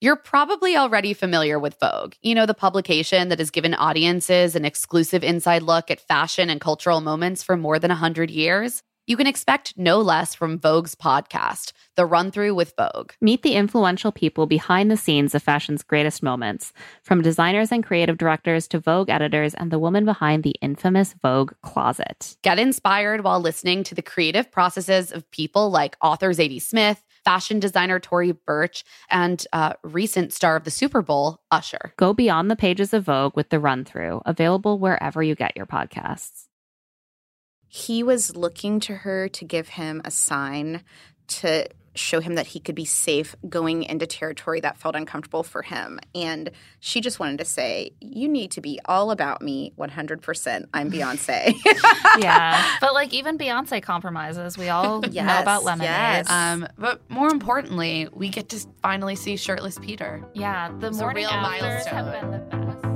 You're probably already familiar with Vogue, you know, the publication that has given audiences an exclusive inside look at fashion and cultural moments for more than 100 years. You can expect no less from Vogue's podcast, The Run Through with Vogue. Meet the influential people behind the scenes of fashion's greatest moments, from designers and creative directors to Vogue editors and the woman behind the infamous Vogue closet. Get inspired while listening to the creative processes of people like author Zadie Smith, fashion designer Tory Burch, and uh, recent star of the Super Bowl, Usher. Go beyond the pages of Vogue with the run through, available wherever you get your podcasts. he was looking to her to give him a sign to show him that he could be safe going into territory that felt uncomfortable for him. And she just wanted to say, You need to be all about me 100%. I'm Beyonce. yeah, but like even Beyonce compromises. We all know about lemonade. yes. Um, but more importantly, we get to finally see shirtless Peter. yeah, the It's a morning real afters have been the best.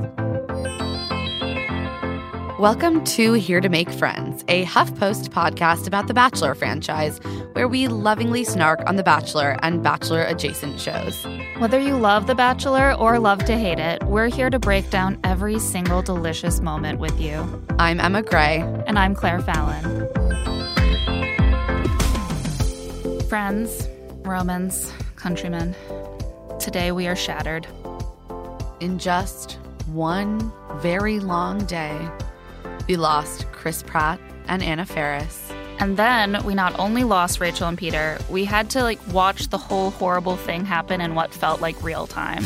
Welcome to Here to Make Friends, a HuffPost podcast about the Bachelor franchise, where we lovingly snark on The Bachelor and Bachelor adjacent shows. Whether you love The Bachelor or love to hate it, we're here to break down every single delicious moment with you. I'm Emma Gray. And I'm Claire Fallon. Friends, Romans, countrymen, today we are shattered. In just one very long day, we lost Chris Pratt and Anna Faris. And then we not only lost Rachel and Peter, we had to like watch the whole horrible thing happen in what felt like real time.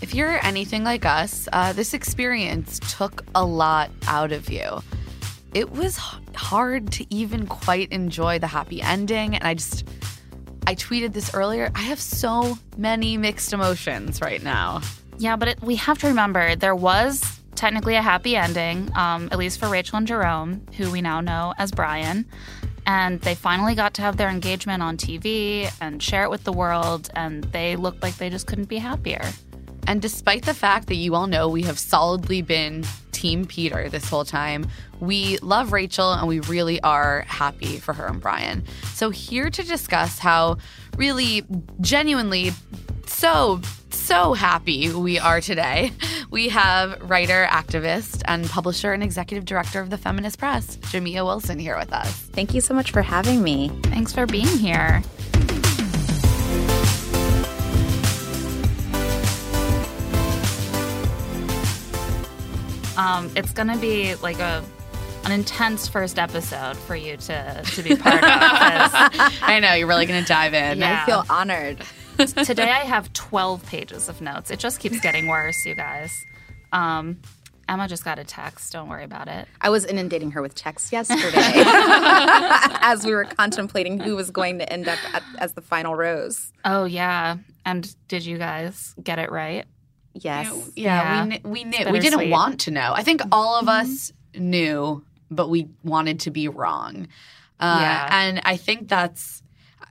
If you're anything like us, uh, this experience took a lot out of you. It was hard to even quite enjoy the happy ending. And I just, I tweeted this earlier. I have so many mixed emotions right now. Yeah, but it, we have to remember there was technically a happy ending, um, at least for Rachel and Jerome, who we now know as Bryan. And they finally got to have their engagement on TV and share it with the world, and they looked like they just couldn't be happier. And despite the fact that you all know we have solidly been Team Peter this whole time, we love Rachel and we really are happy for her and Bryan. So, here to discuss how really genuinely so, so happy we are today, we have writer, activist, and publisher and executive director of the Feminist Press, Jamia Wilson, here with us. Thank you so much for having me. Thanks for being here. Um, it's gonna be like a an intense first episode for you to to be part of. 'cause I know, you're really going to dive in. Yeah. I feel honored. Today I have 12 pages of notes. It just keeps getting worse, you guys. Um, Emma just got a text. Don't worry about it. I was inundating her with texts yesterday as we were contemplating who was going to end up at, as the final rose. Oh yeah. And did you guys get it right? Yes. Yeah, Yeah. we kn- we knew we didn't want to know. I think all of us knew, but we wanted to be wrong. Uh, Yeah. and I think that's.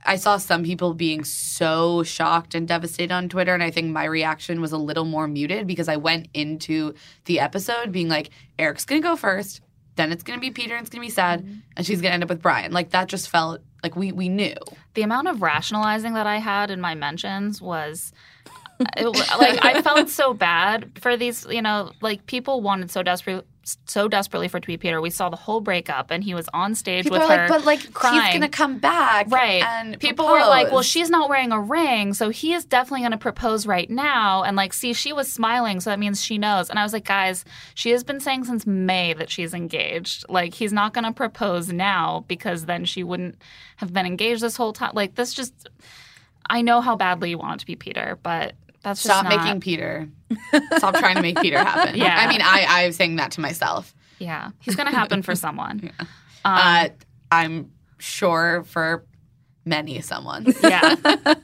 I saw some people being so shocked and devastated on Twitter, and I think my reaction was a little more muted because I went into the episode being like, "Eric's gonna go first, then it's gonna be Peter, and it's gonna be sad, mm-hmm. and she's gonna end up with Bryan." Like that just felt like we we knew. The amount of rationalizing that I had in my mentions was like I felt so bad for these, you know, like people wanted so desperately so desperately for it to be Peter. We saw the whole breakup and he was on stage People with her like, "But like crying. he's gonna come back, Right. And People were like, well, she's not wearing a ring, so he is definitely going to propose right now. And like, see, she was smiling, so that means she knows. And I was like, guys, she has been saying since May that she's engaged. Like, he's not going to propose now because then she wouldn't have been engaged this whole time. Like, this just, I know how badly you want it to be Peter, but that's just Stop not- making Peter. Stop trying to make Peter happen. Yeah. I mean, I I'm saying that to myself. Yeah, he's going to happen for someone. Um, uh, I'm sure for many someone. yeah,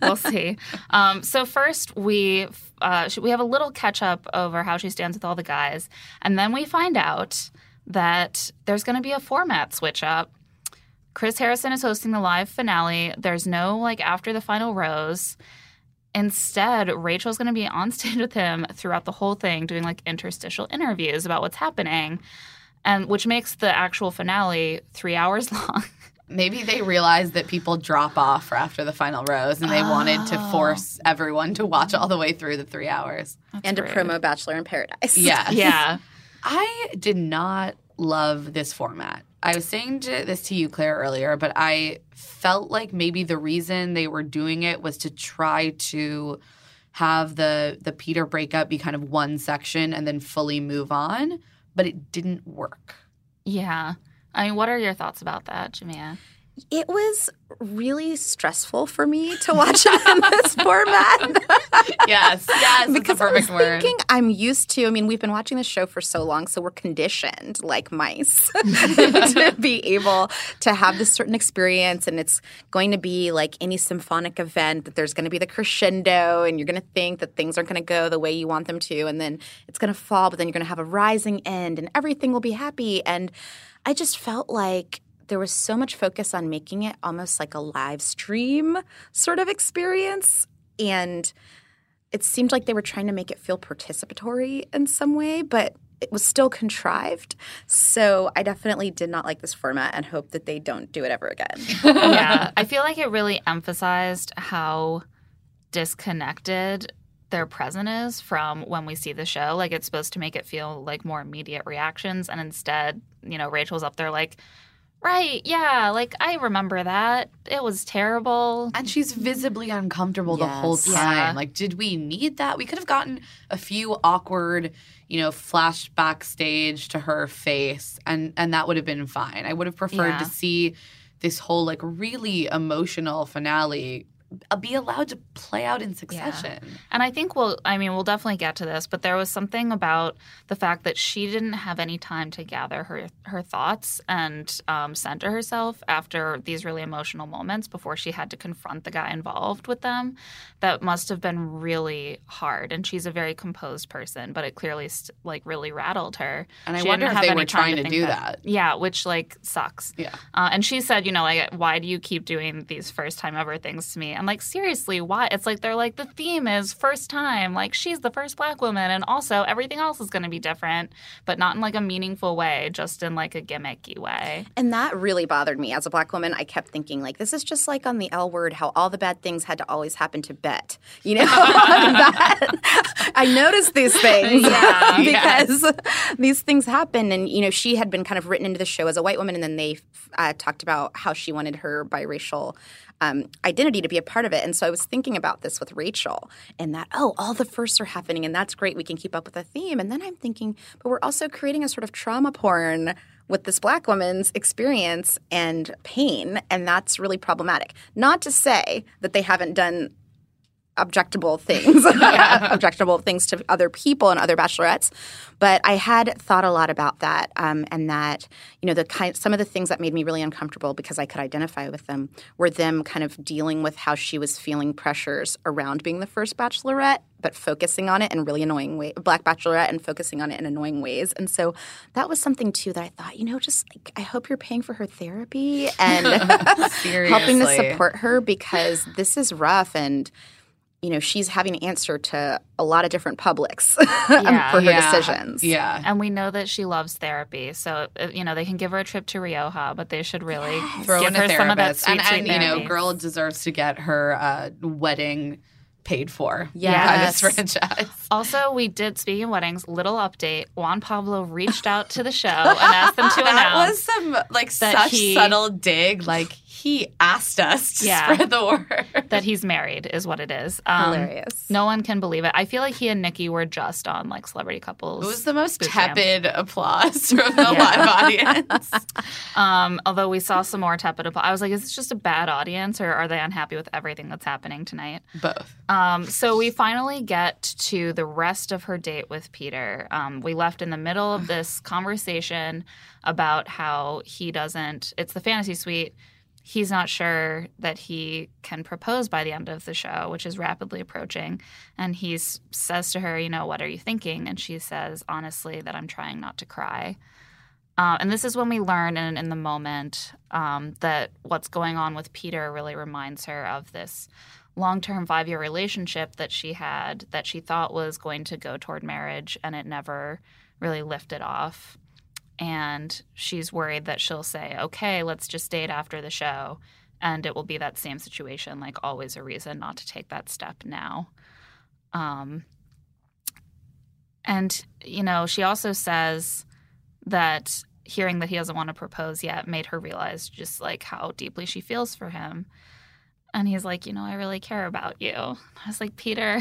we'll see. Um, so first, we uh, we have a little catch up over how she stands with all the guys, and then we find out that there's going to be a format switch up. Chris Harrison is hosting the live finale. There's no like after the final rose. Instead, Rachel's going to be on stage with him throughout the whole thing, doing like interstitial interviews about what's happening, and which makes the actual finale three hours long. Maybe they realized that people drop off for after the final rose and they wanted to oh. force everyone to watch all the way through the three hours. and to rude. promo Bachelor in Paradise. Yeah. yeah. I did not love this format. I was saying to, this to you, Claire, earlier, but I felt like maybe the reason they were doing it was to try to have the the Peter breakup be kind of one section and then fully move on, but it didn't work. Yeah. I mean, what are your thoughts about that, Jamia? It was really stressful for me to watch it in this format. Yes, yes, because it's a perfect I was word. thinking I'm used to. I mean, we've been watching this show for so long, so we're conditioned like mice to be able to have this certain experience, and it's going to be like any symphonic event that there's going to be the crescendo, and you're going to think that things aren't going to go the way you want them to, and then it's going to fall, but then you're going to have a rising end, and everything will be happy. And I just felt like there was so much focus on making it almost like a live stream sort of experience, and it seemed like they were trying to make it feel participatory in some way, but it was still contrived. So I definitely did not like this format and hope that they don't do it ever again. yeah. I feel like it really emphasized how disconnected their present is from when we see the show. Like it's supposed to make it feel like more immediate reactions. And instead, you know, Rachel's up there like, right, yeah, like I remember that. It was terrible. And she's visibly uncomfortable the whole time. Yeah. Like, did we need that? We could have gotten a few awkward, you know, flash backstage to her face, and and that would have been fine. I would have preferred Yeah. to see this whole like really emotional finale be allowed to play out in succession. And I think we'll, I mean, we'll definitely get to this, but there was something about the fact that she didn't have any time to gather her her thoughts and um, center herself after these really emotional moments before she had to confront the guy involved with them. That must have been really hard. And she's a very composed person, but it clearly st- like really rattled her. And I She wonder if they were trying to think do that. Yeah, which like sucks. Yeah. Uh, and she said, you know, like, why do you keep doing these first time ever things to me? I'm like, seriously, why? It's like they're like, the theme is first time. Like, she's the first black woman. And also, everything else is going to be different, but not in like a meaningful way, just in like a gimmicky way. And that really bothered me. As a black woman, I kept thinking, like, this is just like on the L word, how all the bad things had to always happen to Bette. You know, that, I noticed these things Yeah, because these things happen. And, you know, she had been kind of written into the show as a white woman, and then they uh, talked about how she wanted her biracial um, identity to be a part of it. And so I was thinking about this with Rachel and that, oh, all the firsts are happening and that's great. We can keep up with the theme. And then I'm thinking, but we're also creating a sort of trauma porn with this black woman's experience and pain. And that's really problematic. Not to say that they haven't done objectable things, objectionable things to other people and other bachelorettes. But I had thought a lot about that, um, and that you know the kind, some of the things that made me really uncomfortable because I could identify with them were them kind of dealing with how she was feeling pressures around being the first bachelorette, but focusing on it in really annoying way, black bachelorette, and focusing on it in annoying ways. And so that was something too that I thought, you know, just like I hope you're paying for her therapy and helping to support her because this is rough and you know she's having to answer to a lot of different publics Yeah. for her Yeah. decisions Yeah. And we know that she loves therapy. So, uh, you know, they can give her a trip to Rioja, but they should really Throw give in her a some of that therapist. sweet, and, sweet and you know, girl deserves to get her uh, wedding paid for by Yes. this franchise. Also, we did, speaking of weddings, little update. Juan Pablo reached out to the show and asked them to that announce was some like such he- subtle dig. Like he asked us to Yeah. spread the word. that he's married, is what it is. Um, hilarious No one can believe it. I feel like he and Nikki were just on like celebrity couples. It was the most camp. tepid applause from the Yeah. live audience. Um, although we saw some more tepid applause. I was like, is this just a bad audience or are they unhappy with everything that's happening tonight? Both. Um, so we finally get to the rest of her date with Peter. Um, we left in the middle of this conversation about how he doesn't, it's the fantasy suite. He's not sure that he can propose by the end of the show, which is rapidly approaching. And he says to her, You know, what are you thinking? And she says, Honestly, that I'm trying not to cry. Uh, and this is when we learn in, in the moment um, that what's going on with Peter really reminds her of this long term five year relationship that she had that she thought was going to go toward marriage and it never really lifted off. And she's worried that she'll say, okay, let's just date after the show. And it will be that same situation, like always a reason not to take that step now. Um, and, you know, she also says that hearing that he doesn't want to propose yet made her realize just like how deeply she feels for him. And he's like, you know, I really care about you. I was like, Peter.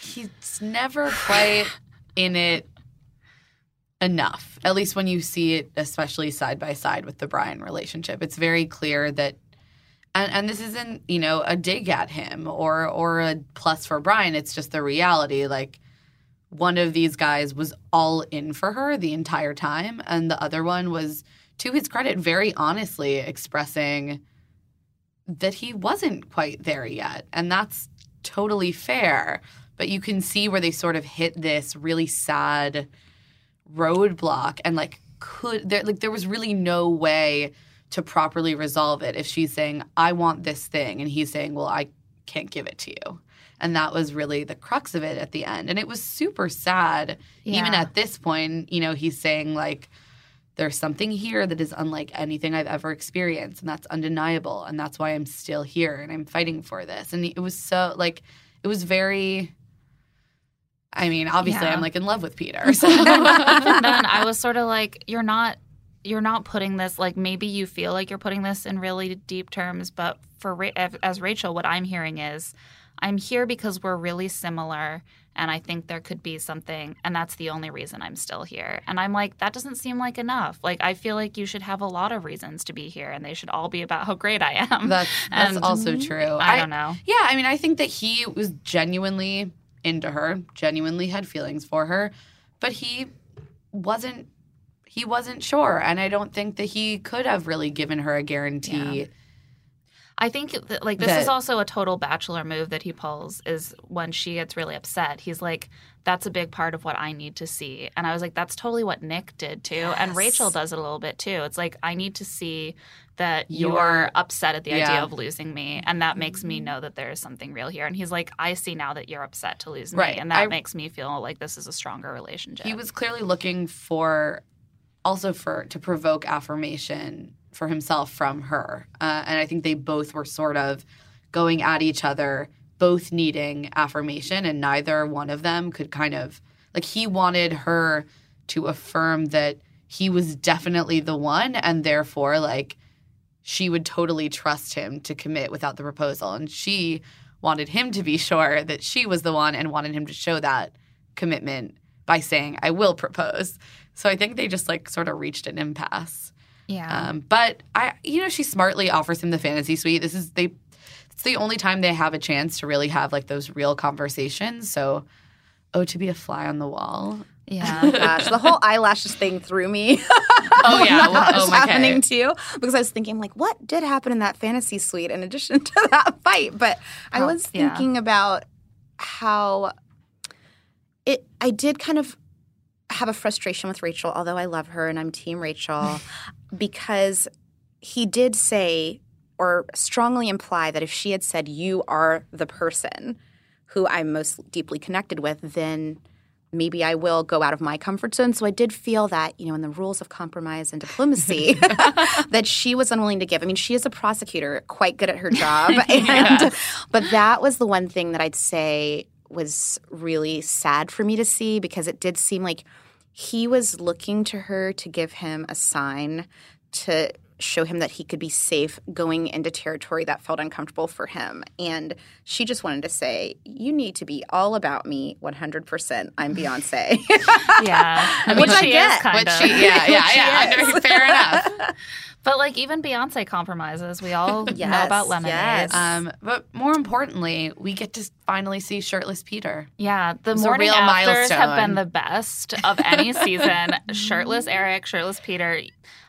He's never quite in it enough. At least when you see it, especially side by side with the Bryan relationship, it's very clear that. And, and this isn't, you know, a dig at him or or a plus for Bryan. It's just the reality. Like one of these guys was all in for her the entire time, and the other one was, to his credit, very honestly expressing that he wasn't quite there yet. And that's totally fair. But you can see where they sort of hit this really sad roadblock and like could there like there was really no way to properly resolve it if she's saying I want this thing and he's saying well I can't give it to you. And that was really the crux of it at the end. And it was super sad. Yeah. Even at this point, you know, he's saying like there's something here that is unlike anything I've ever experienced, and that's undeniable. And that's why I'm still here and I'm fighting for this. And it was so like, it was very. I mean, obviously, Yeah. I'm like in love with Peter. So then, I was sort of like, you're not. You're not putting this like maybe you feel like you're putting this in really deep terms, but for Ra- as- Rachel, what I'm hearing is, I'm here because we're really similar, and I think there could be something, and that's the only reason I'm still here. And I'm like, that doesn't seem like enough. Like I feel like you should have a lot of reasons to be here, and they should all be about how great I am. that's that's also true. I don't know. Yeah, I mean, I think that he was genuinely into her, genuinely had feelings for her, but he wasn't he wasn't sure and I don't think that he could have really given her a guarantee. Yeah. I think that, like this That- is also a total bachelor move that he pulls is when she gets really upset. He's like, "That's a big part of what I need to see," and I was like, "That's totally what Nick did too." And Rachel does it a little bit too. It's like I need to see that You're- you're upset at the idea of losing me, and that makes me know that there is something real here. And he's like, "I see now that you're upset to lose Right. me, and that I- makes me feel like this is a stronger relationship." He was clearly looking for also for to provoke affirmation for himself from her. Uh, and I think they both were sort of going at each other, both needing affirmation, and neither one of them could kind of like he wanted her to affirm that he was definitely the one, and therefore, like, she would totally trust him to commit without the proposal. And she wanted him to be sure that she was the one and wanted him to show that commitment by saying, I will propose. So I think they just like sort of reached an impasse. yeah. Um, but I, you know, she smartly offers him the fantasy suite. This is they. It's the only time they have a chance to really have like those real conversations. So, oh, to be a fly on the wall. Yeah. Oh gosh, the whole eyelashes thing threw me. Oh yeah, that well, was oh happening God. too because I was thinking like, what did happen in that fantasy suite in addition to that fight? But I Oh, was yeah. thinking about how it. I did kind of have a frustration with Rachel, although I love her and I'm Team Rachel, because he did say or strongly imply that if she had said, "You are the person who I'm most deeply connected with," then maybe I will go out of my comfort zone. So I did feel that, you know, in the rules of compromise and diplomacy, that she was unwilling to give. I mean, she is a prosecutor, quite good at her job. And but that was the one thing that I'd say was really sad for me to see because it did seem like he was looking to her to give him a sign to show him that he could be safe going into territory that felt uncomfortable for him. And she just wanted to say, You need to be all about me 100%. I'm Beyonce. yeah. I mean, Which I get. is kind Which of. she, yeah, yeah, She yeah. is. Under, fair enough. But like even Beyonce compromises. We all know about lemonade. yes. Um, but more importantly, we get to finally see shirtless Peter. Yeah, the It's a morning real afters have been the best of any season. shirtless Eric, shirtless Peter.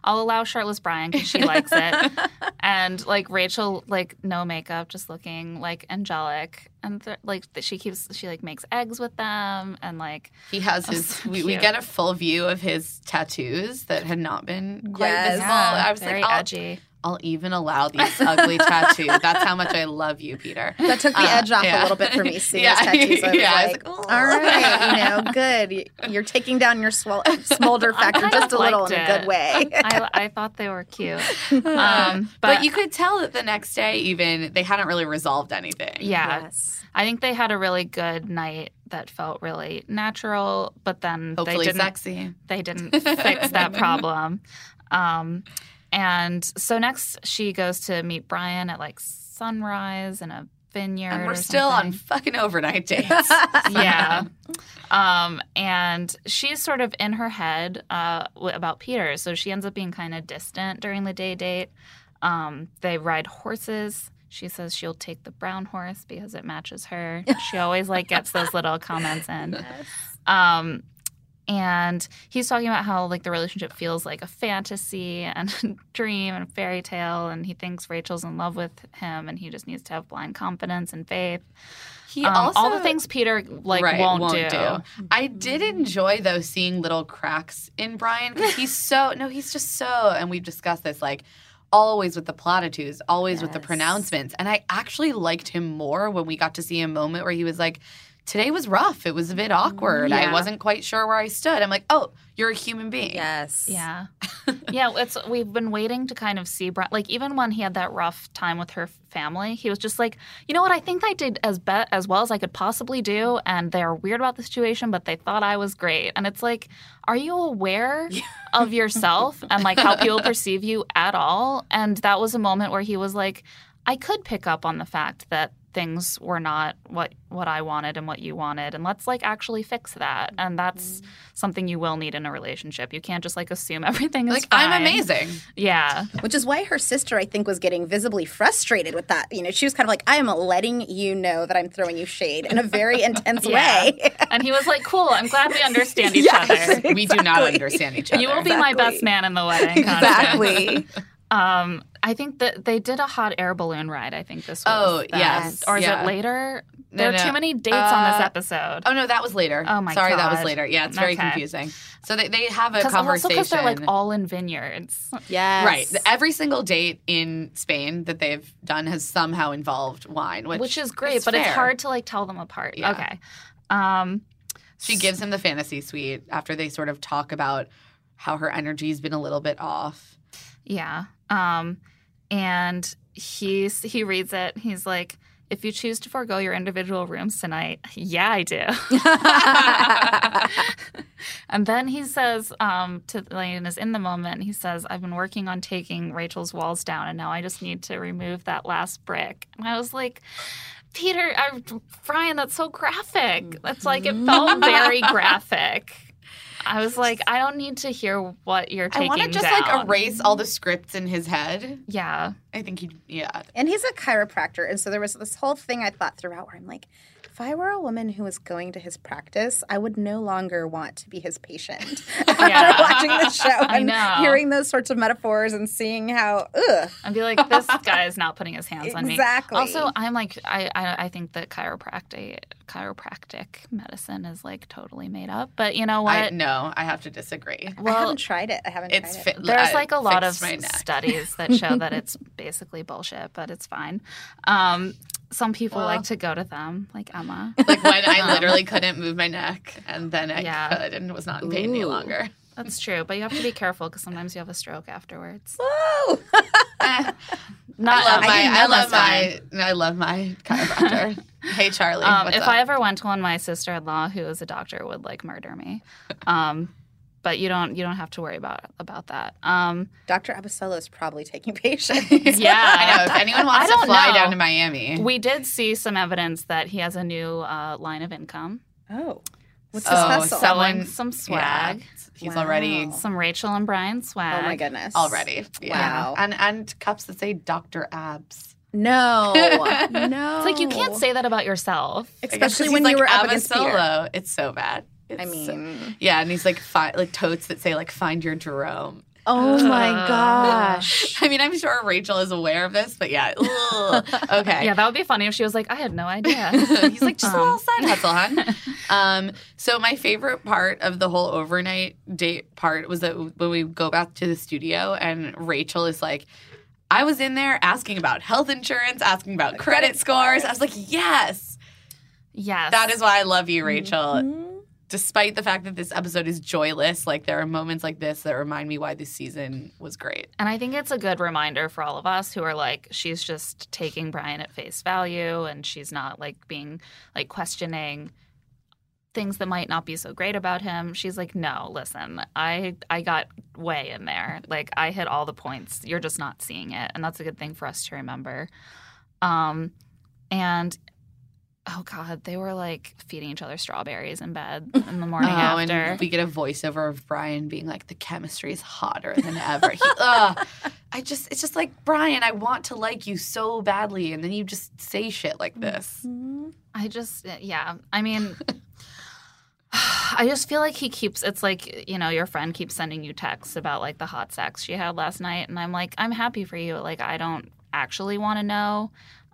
I'll allow shirtless Bryan because She likes it. and like Rachel, like no makeup, just looking like angelic. And th- like she keeps, she like makes eggs with them, and like He has Oh, his. so we, we get a full view of his tattoos that had not been quite Yes. visible. yeah, I was very like, I'll, edgy. I'll even allow these ugly tattoos. That's how much I love you, Peter. That took the Uh, edge off yeah. a little bit for me seeing Yeah. those tattoos. I was Yeah, I was like, like, all right, you know, good. You're taking down your swell- smolder factor just a little liked in a good way. I, I thought they were cute. Um, but, but, you could tell that the next day, even they hadn't really resolved anything. yeah, yes. I think they had a really good night that felt really natural. But then hopefully they didn't. sexy. They didn't fix that problem. Um, and so next she goes to meet Bryan at like sunrise in a vineyard. And we're still on fucking overnight dates. yeah. Um, and she's sort of in her head uh, about Peter. So she ends up being kind of distant during the day date. Um, they ride horses. She says she'll take the brown horse because it matches her. She always like gets those little comments in. Um, and he's talking about how like the relationship feels like a fantasy and a dream and a fairy tale and he thinks Rachel's in love with him and he just needs to have blind confidence and faith. He Um, also all the things Peter like Right, won't, do. I did enjoy though seeing little cracks in Bryan because he's so no, he's just so, and we've discussed this like always with the platitudes, always with the pronouncements, and I actually liked him more when we got to see a moment where he was like. Today was rough. It was a bit awkward. I wasn't quite sure where I stood. I'm like, oh, you're a human being. Yes. Yeah. yeah, it's we've been waiting to kind of see Bryan like even when he had that rough time with her family, he was just like, "You know what? I think I did as be- as well as I could possibly do and they're weird about the situation, but they thought I was great." And it's like, are you aware of yourself and like how people perceive you at all? And that was a moment where he was like, I could pick up on the fact that things were not what what I wanted and what you wanted and let's like actually fix that. And that's mm. something you will need in a relationship. You can't just like assume everything is Like, I'm amazing. Yeah. Which is why her sister, I think, was getting visibly frustrated with that. You know, she was kind of like, I am letting you know that I'm throwing you shade in a very intense Yeah. way. And he was like, "Cool, I'm glad we understand each Yes. other. We do not understand each other. You will be my best man in the wedding." Constance. exactly. Um, I think that they did a hot air balloon ride. I think this was. Oh, the- yes. Or is Yeah. it later? No, There are no. too many dates on this Uh, episode. Oh no, that was later. Oh, my God. Sorry, that was later. Yeah, it's very Okay. confusing. So they, they have a Because also conversation. because they're like all in vineyards. Yes. Right. Every single date in Spain that they've done has somehow involved wine, which, which is great, is but it's hard to like tell them apart. Yeah. Okay. Um, She gives him the fantasy suite after they sort of talk about how her energy's been a little bit off. yeah. Um, and he's he reads it. He's like, "If you choose to forego your individual rooms tonight, yeah, I do." and then he says, um, to Lane is in the moment. He says, "I've been working on taking Rachel's walls down, and now I just need to remove that last brick." And I was like. Peter, I, Bryan, that's so graphic. That's like it felt very graphic. I was like, I don't need to hear what you're taking. I want to just down. like erase all the scripts in his head. Yeah, I think he, yeah. And he's a chiropractor. And so there was this whole thing I thought throughout where I'm like, if I were a woman who was going to his practice, I would no longer want to be his patient. Yeah. After watching the show and hearing those sorts of metaphors and seeing how, ugh. I'd be like, this guy is not putting his hands on me. Exactly. Also, I'm like, I, I, I think that chiropractic, chiropractic medicine is like totally made up. But you know what? I no, I have to disagree. Well, I haven't tried it. I haven't It's tried it. fi- there's like a lot of fixed my neck. studies that show that it's basically bullshit, but it's fine. Um, some people Well- like to go to them, like Emma. Like when I literally couldn't move my neck, and then I Yeah. could, and was not in pain any longer. That's true, but you have to be careful because sometimes you have a stroke afterwards. Whoa! Eh, Not I love my, didn't I love my, I love my chiropractor. hey Charlie, Um, if up? I ever went to one, my sister in law, who is a doctor, would like murder me. Um, but you don't you don't have to worry about about that. Um, Dr. Abasolo is probably taking patients. yeah, I know. If anyone wants I to don't fly know. down to Miami, we did see some evidence that he has a new uh, line of income, Oh. What's his Oh, hustle? selling Someone- some swag, yeah, he's Wow. already some Rachel and Bryan swag. oh my goodness. already. Yeah. Wow. And and cups that say Dr. Abs. No. no. It's like you can't say that about yourself. I guess 'cause Especially he's when like you were up against Peter. It's so bad. I It's so- mean, yeah, and he's like fi- like totes that say like find your Jerome. Oh my gosh. I mean, I'm sure Rachel is aware of this, but yeah. ugh. Okay. Yeah, that would be funny if she was like, I had no idea. He's like, just a Um, little side hustle, huh? um, so my favorite part of the whole overnight date part was that when we go back to the studio and Rachel is like, I was in there asking about health insurance, asking about credit, scores. I was like, yes, yes. that is why I love you, Rachel. Despite the fact that this episode is joyless, like there are moments like this that remind me why this season was great. And I think it's a good reminder for all of us who are like, she's just taking Bryan at face value and she's not like being like questioning things that might not be so great about him. She's like, no, listen, I I got way in there. Like I hit all the points. You're just not seeing it. And that's a good thing for us to remember. Um and oh god, they were like feeding each other strawberries in bed in the morning Oh, after. and we get a voiceover of Bryan being like, "The chemistry is hotter than ever." He, ugh. I just, it's just like Bryan. I want to like you so badly, and then you just say shit like mm-hmm. this. I just, eh, yeah. I mean, I just feel like he keeps, it's like, you know, your friend keeps sending you texts about like the hot sex she had last night. And I'm like, I'm happy for you. Like, I don't actually want to know.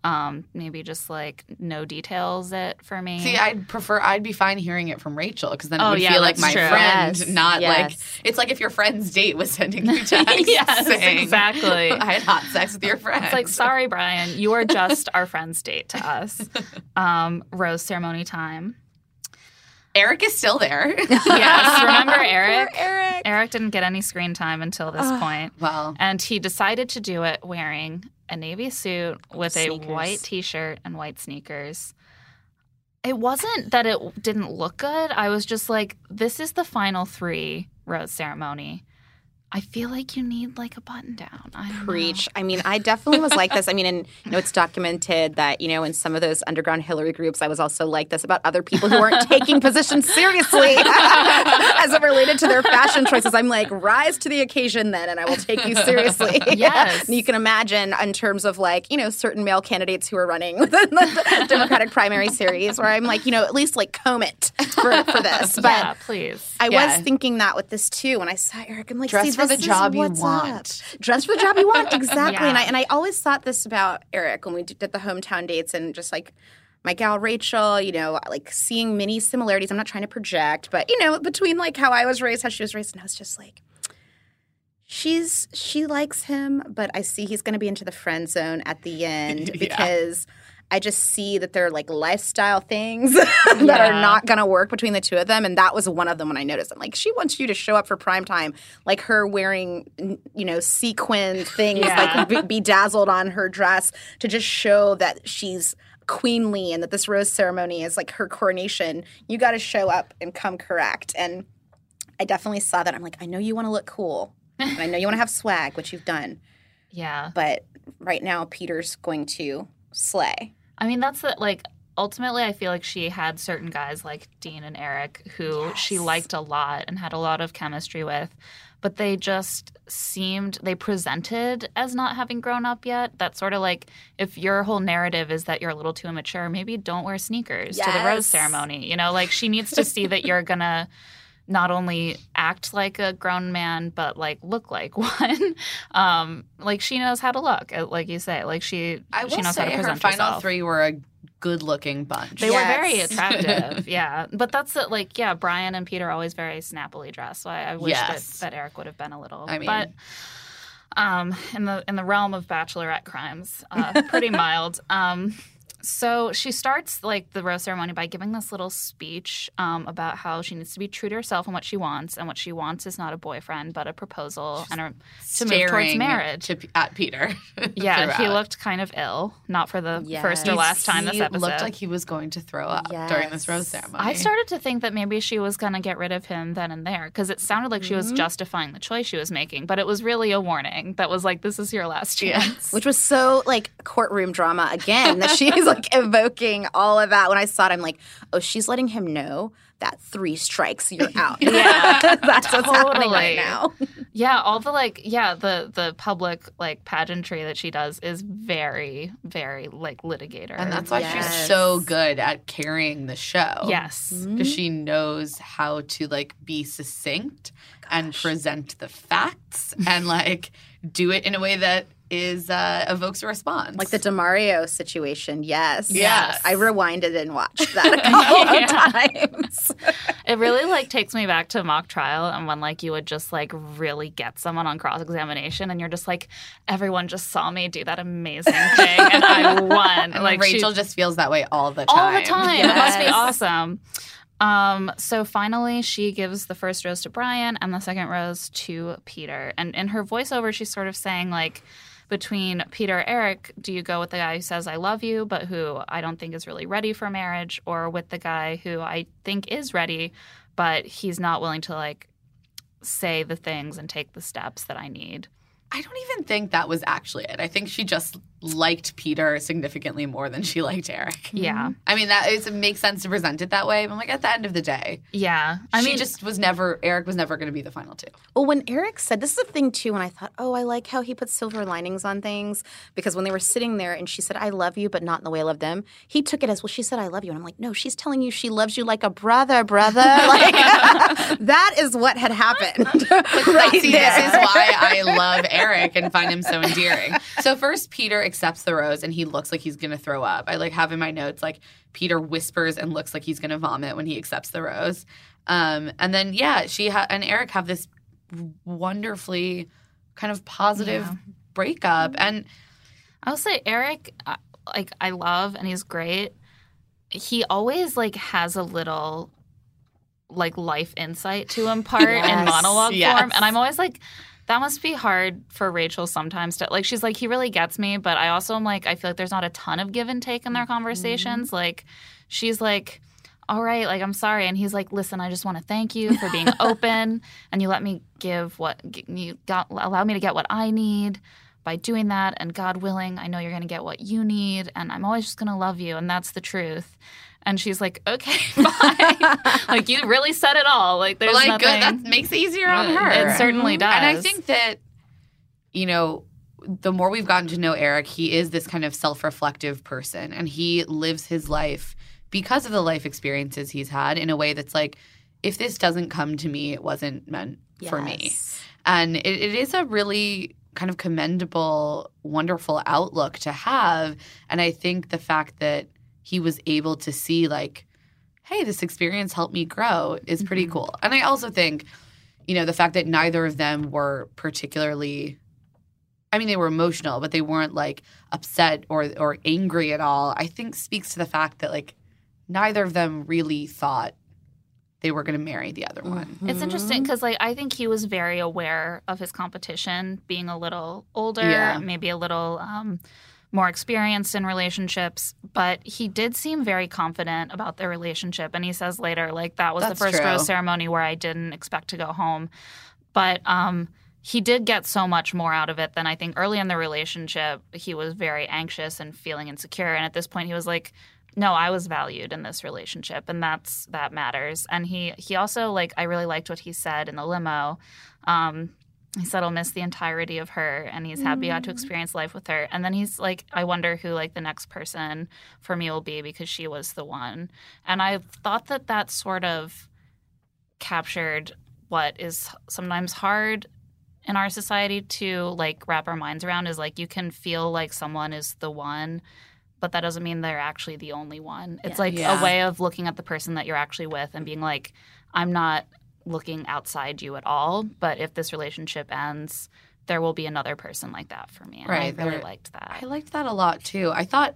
Um, maybe just like no details it for me. See, I'd prefer, I'd be fine hearing it from Rachel because then it Oh, would yeah, feel like my true. friend, Yes, not like it's like if your friend's date was sending you texts Yes, saying, exactly. I had hot sex with your friend. It's like, sorry, Bryan, you are just our friend's date to us. Um, rose ceremony time. Eric is still there. Yes, remember Eric? Eric. Eric didn't get any screen time until this point. well, And he decided to do it wearing a navy suit with Sneakers. a white t shirt and white sneakers. It wasn't that it didn't look good. I was just like, this is the final three rose ceremony. I feel like you need like a button down. I don't know. Preach. I mean, I definitely was like this. I mean, and you know, it's documented that you know, in some of those underground Hillary groups, I was also like this about other people who weren't taking positions seriously as it related to their fashion choices. I'm like, rise to the occasion, then, and I will take you seriously. Yes. and you can imagine in terms of like you know certain male candidates who are running within the Democratic primary series, where I'm like, you know, at least like comb it for, for this, but. yeah, please. I Yeah. was thinking that with this too. When I saw Eric, I'm like, Dress see, for the job you want. up. Dress for the job you want, exactly. And I and I always thought this about Eric when we did the hometown dates and just like my gal Rachel, you know, like seeing many similarities. I'm not trying to project, but you know, between like how I was raised, how she was raised, and I was just like. She's she likes him, but I see he's going to be into the friend zone at the end Yeah. I just see that they're like lifestyle things that are not going to work between the two of them. And that was one of them when I noticed. I'm like, she wants you to show up for prime time, like her wearing, you know, sequin things, Yeah. like be- bedazzled on her dress to just show that she's queenly and that this rose ceremony is like her coronation. You got to show up and come correct. And I definitely saw that. I'm like, I know you want to look cool. and I know you want to have swag, which you've done. Yeah. But right now, Peter's going to slay. I mean, that's the, like ultimately, I feel like she had certain guys like Dean and Eric who she liked a lot and had a lot of chemistry with, but they just seemed they presented as not having grown up yet. That's sort of like if your whole narrative is that you're a little too immature, maybe don't wear sneakers to the rose ceremony. You know, like she needs to see that you're gonna not only act like a grown man but like look like one um like she knows how to look uh, like you say like she I she will knows how say to her present final herself. three were a good-looking bunch. They were very attractive, yeah. But that's it, like, yeah, Bryan and Peter are always very snappily dressed. So I, I wish Yes. that, that Eric would have been a little. I mean- but um, in the in the realm of bachelorette crimes, uh, pretty mild. Um, so she starts like the rose ceremony by giving this little speech um, about how she needs to be true to herself and what she wants, and what she wants is not a boyfriend but a proposal and a, to move towards marriage. to, at Peter. yeah, he looked kind of ill, not for the first or last time this He episode. looked like he was going to throw up during this rose ceremony. I started to think that maybe she was going to get rid of him then and there because it sounded like she was justifying the choice she was making, but it was really a warning that was like, this is your last Yeah. chance. which was so like courtroom drama again that she's like evoking all of that. When I saw it, I'm like, oh, she's letting him know that three strikes, you're out. Yeah. That's what's happening right now. Yeah, all the like, yeah, the the public like pageantry that she does is very, very like litigator. And that's why Yes. she's so good at carrying the show. yes, Because mm-hmm. she knows how to like be succinct and present the facts and like do it in a way that is uh, evokes a response. Like the Demario situation, yes. Yes. I rewinded and watched that a couple of times. it really like takes me back to mock trial and when like you would just like really get someone on cross examination and you're just like everyone just saw me do that amazing thing and I won. and like she- Rachel just feels that way all the time. all the time. It must be awesome. Um, so finally, she gives the first rose to Bryan and the second rose to Peter. And in her voiceover, she's sort of saying, like, between Peter Eric, do you go with the guy who says, I love you, but who I don't think is really ready for marriage, or with the guy who I think is ready, but he's not willing to, like, say the things and take the steps that I need? I don't even think that was actually it. I think she just liked Peter significantly more than she liked Eric. Yeah. I mean, that is, it makes sense to present it that way. But I'm like, at the end of the day, Yeah. I I mean, mean, just was never Eric was never going to be the final two. Well, when Eric said this is the thing too, when I thought, oh, I like how he put silver linings on things because when they were sitting there and she said, "I love you," but not in the way I love them, he took it as, well, she said, "I love you," and I'm like, no, she's telling you she loves you like a brother, brother. like that is what had happened. right See, there. this is why I love Eric and find him so endearing. So first, Peter accepts the rose and he looks like he's going to throw up. I like have in my notes like Peter whispers and looks like he's going to vomit when he accepts the rose. Um, and then yeah, she ha- and Eric have this wonderfully kind of positive breakup and I'll say Eric, uh, like I love and he's great. He always like has a little like life insight to impart in monologue yes. form, and I'm always like, that must be hard for Rachel sometimes to like. She's like, he really gets me, but I also am like, I feel like there's not a ton of give and take in their mm-hmm. conversations. Like, she's like. All right, like I'm sorry, and he's like, "Listen, I just want to thank you for being open, and you let me give what you got, allow me to get what I need, by doing that and God willing, I know you're going to get what you need and I'm always just going to love you and that's the truth. And she's like, "Okay, fine." like you really said it all. Like there's like nothing good that makes it easier on her. It certainly does. And I think that, you know, the more we've gotten to know Eric, he is this kind of self reflective person and he lives his life because of the life experiences he's had in a way that's like, if this doesn't come to me, it wasn't meant for me. And it, it is a really kind of commendable, wonderful outlook to have. And I think the fact that he was able to see, like, hey, this experience helped me grow is pretty cool. And I also think, you know, the fact that neither of them were particularly. I mean, they were emotional, but they weren't like upset or or angry at all. I think speaks to the fact that like neither of them really thought they were going to marry the other one. It's interesting because, like, I think he was very aware of his competition, being a little older, Yeah. maybe a little um, more experienced in relationships. But he did seem very confident about their relationship, and he says later, like, that was That's the first true. rose ceremony where I didn't expect to go home. But um, he did get so much more out of it than I think early in the relationship. He was very anxious and feeling insecure, and at this point, he was like no i was valued in this relationship and that's that matters and he he also like i really liked what he said in the limo um he said he'll miss the entirety of her and he's happy he got to mm. experience life with her and then he's like i wonder who like the next person for me will be because she was the one and i thought that that sort of captured what is sometimes hard in our society to like wrap our minds around is like you can feel like someone is the one but that doesn't mean they're actually the only one. It's like Yeah. a way of looking at the person that you're actually with and being like, I'm not looking outside you at all, but if this relationship ends, there will be another person like that for me. And Right, I really there- liked that. I liked that a lot too. I thought,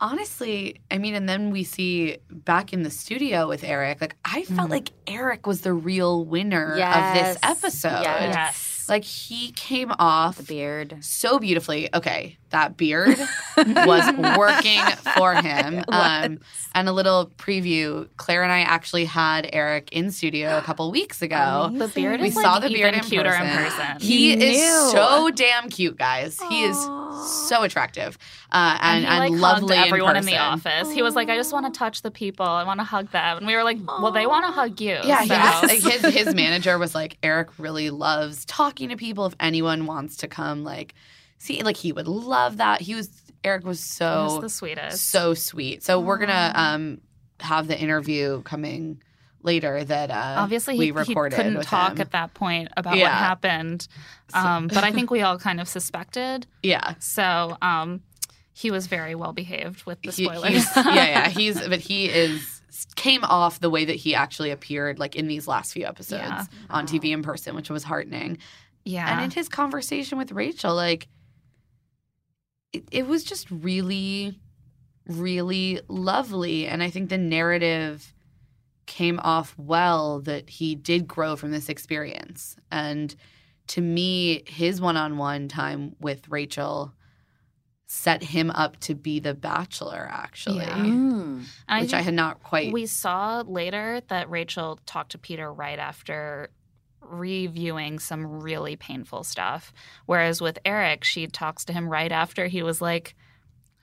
honestly, I mean, and then we see back in the studio with Eric, like, I felt mm-hmm. like Eric was the real winner of this episode. Yes. yes. Like, he came off The beard. so beautifully. Okay, that beard was working for him. Um, and a little preview Claire and I actually had Eric in studio a couple weeks ago. The beard We is saw like the beard even in cuter person. in person. He You is knew. so damn cute, guys. He is so attractive uh, and, he, and, lovely everyone in, in, the person. office. He was like, "I just want to touch the people. I want to hug them." And we were like, "Well, they want to hug you." Yeah, so. yes. like his his manager was like, Eric really loves talking to people. If anyone wants to come, like, see, like he would love that. He was Eric was He so was the sweetest. so sweet. So we're gonna um have the interview coming later that uh Obviously, we he, he recorded. couldn't talk him. at that point about what happened, um, but I think we all kind of suspected. Yeah. So um, he was very well behaved with the spoilers. he's- yeah, yeah. He's but he is came off the way that he actually appeared like in these last few episodes Yeah. on TV in person, which was heartening. yeah. And in his conversation with Rachel, like it, it was just really, really lovely. And I think the narrative came off well that he did grow from this experience. And to me, his one on one time with Rachel set him up to be the bachelor, actually, Yeah. Mm. Which I, think had not quite. We saw later that Rachel talked to Peter right after reviewing some really painful stuff. Whereas with Eric, she talks to him right after he was like,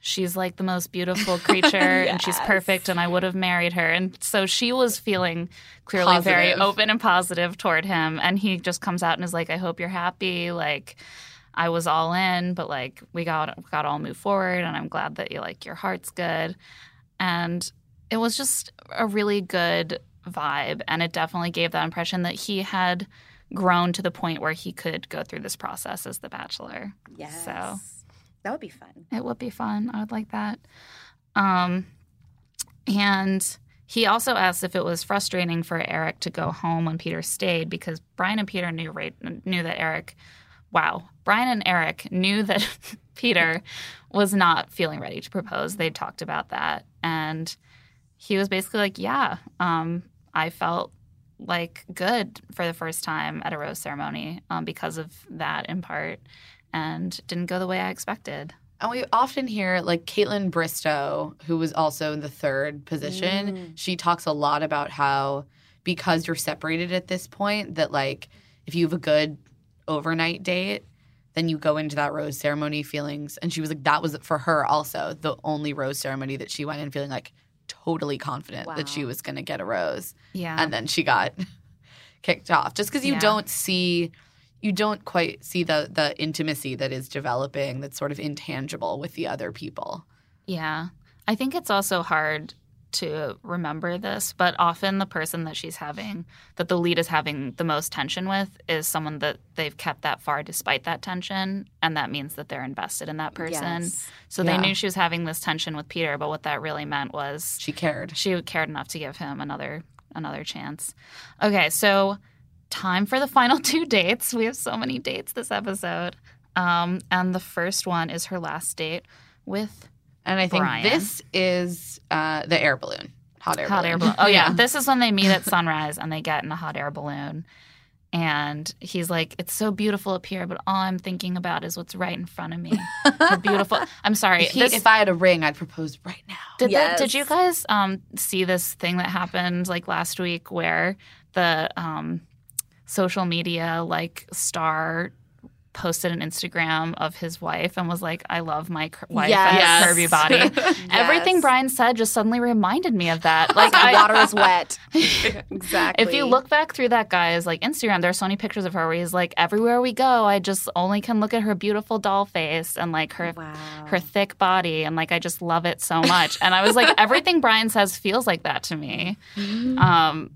She's like the most beautiful creature and she's perfect and I would have married her. And so she was feeling clearly very open and positive toward him. And he just comes out and is like, I hope you're happy. Like, I was all in, but like we got got all move forward and I'm glad that you like your heart's good. And it was just a really good vibe and it definitely gave that impression that he had grown to the point where he could go through this process as the bachelor. Yes. So that would be fun. it would be fun. I would like that. Um, and he also asked if it was frustrating for Eric to go home when Peter stayed because Bryan and Peter knew right, knew that Eric. Wow, Bryan and Eric knew that Peter was not feeling ready to propose. They talked about that, and he was basically like, "Yeah, um, I felt like good for the first time at a rose ceremony um, because of that in part, and didn't go the way I expected." And we often hear like Kaitlyn Bristowe, who was also in the third position, she talks a lot about how because you're separated at this point, that like if you have a good overnight date, then you go into that rose ceremony feelings. And she was like, that was for her also the only rose ceremony that she went in feeling like totally confident that she was going to get a rose. Yeah. And then she got kicked off just because you Yeah. don't see you don't quite see the the intimacy that is developing that's sort of intangible with the other people. Yeah. I think it's also hard to remember this, but often the person that she's having, that the lead is having the most tension with, is someone that they've kept that far despite that tension. And that means that they're invested in that person. Yes. So Yeah. they knew she was having this tension with Peter, but what that really meant was She cared. she cared enough to give him another another chance. Okay, so time for the final two dates. We have so many dates this episode. Um, and the first one is her last date with And I think Bryan. this is uh, the air balloon. Hot air hot balloon. air balloon. Oh yeah. this is when they meet at sunrise and they get in a hot air balloon. And he's like, "It's so beautiful up here, but all I'm thinking about is what's right in front of me. How beautiful." I'm sorry. If, he- this- if I had a ring, I'd propose right now. Did that, did you guys um, see this thing that happened like last week where the um, social media like star posted an Instagram of his wife and was like, "I love my cur- wife and Yes. her curvy body." Everything Bryan said just suddenly reminded me of that. Like, I, water is wet. exactly. if you look back through that guy's like Instagram, there's so many pictures of her where he's like, "Everywhere we go, I just only can look at her beautiful doll face and like her wow. her thick body and like I just love it so much. And I was like, everything Bryan says feels like that to me. Um,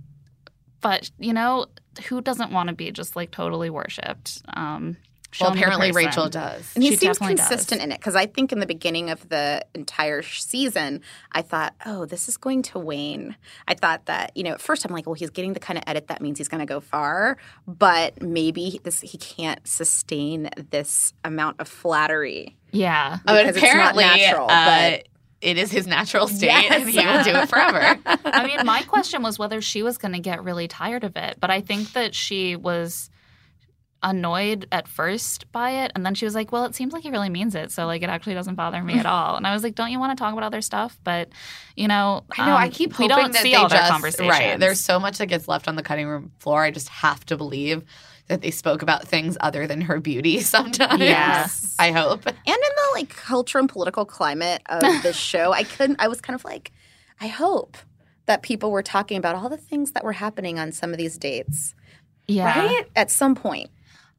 but you know, who doesn't want to be just like totally worshipped? Um, Well, me apparently person. Rachel does. And he She seems definitely does. consistent in it because I think in the beginning of the entire season, I thought, oh, this is going to wane. I thought that, you know, at first I'm like, well, he's getting the kind of edit that means he's going to go far, but maybe this he can't sustain this amount of flattery. Yeah. But because it's not apparently, natural, uh, but- it is his natural state, Yes. and he will do it forever. I mean, my question was whether she was going to get really tired of it, but I think that she was annoyed at first by it and then she was like well it seems like he really means it so like it actually doesn't bother me at all and i was like don't you want to talk about other stuff but you know I know. I um, keep we hoping don't that see they all just their conversations right. There's so much that gets left on the cutting room floor. I just have to believe that they spoke about things other than her beauty sometimes. Yes. I hope. And in the like culture and political climate of this show, I couldn't. I was kind of like, I hope that people were talking about all the things that were happening on some of these dates, Yeah. right? At some point.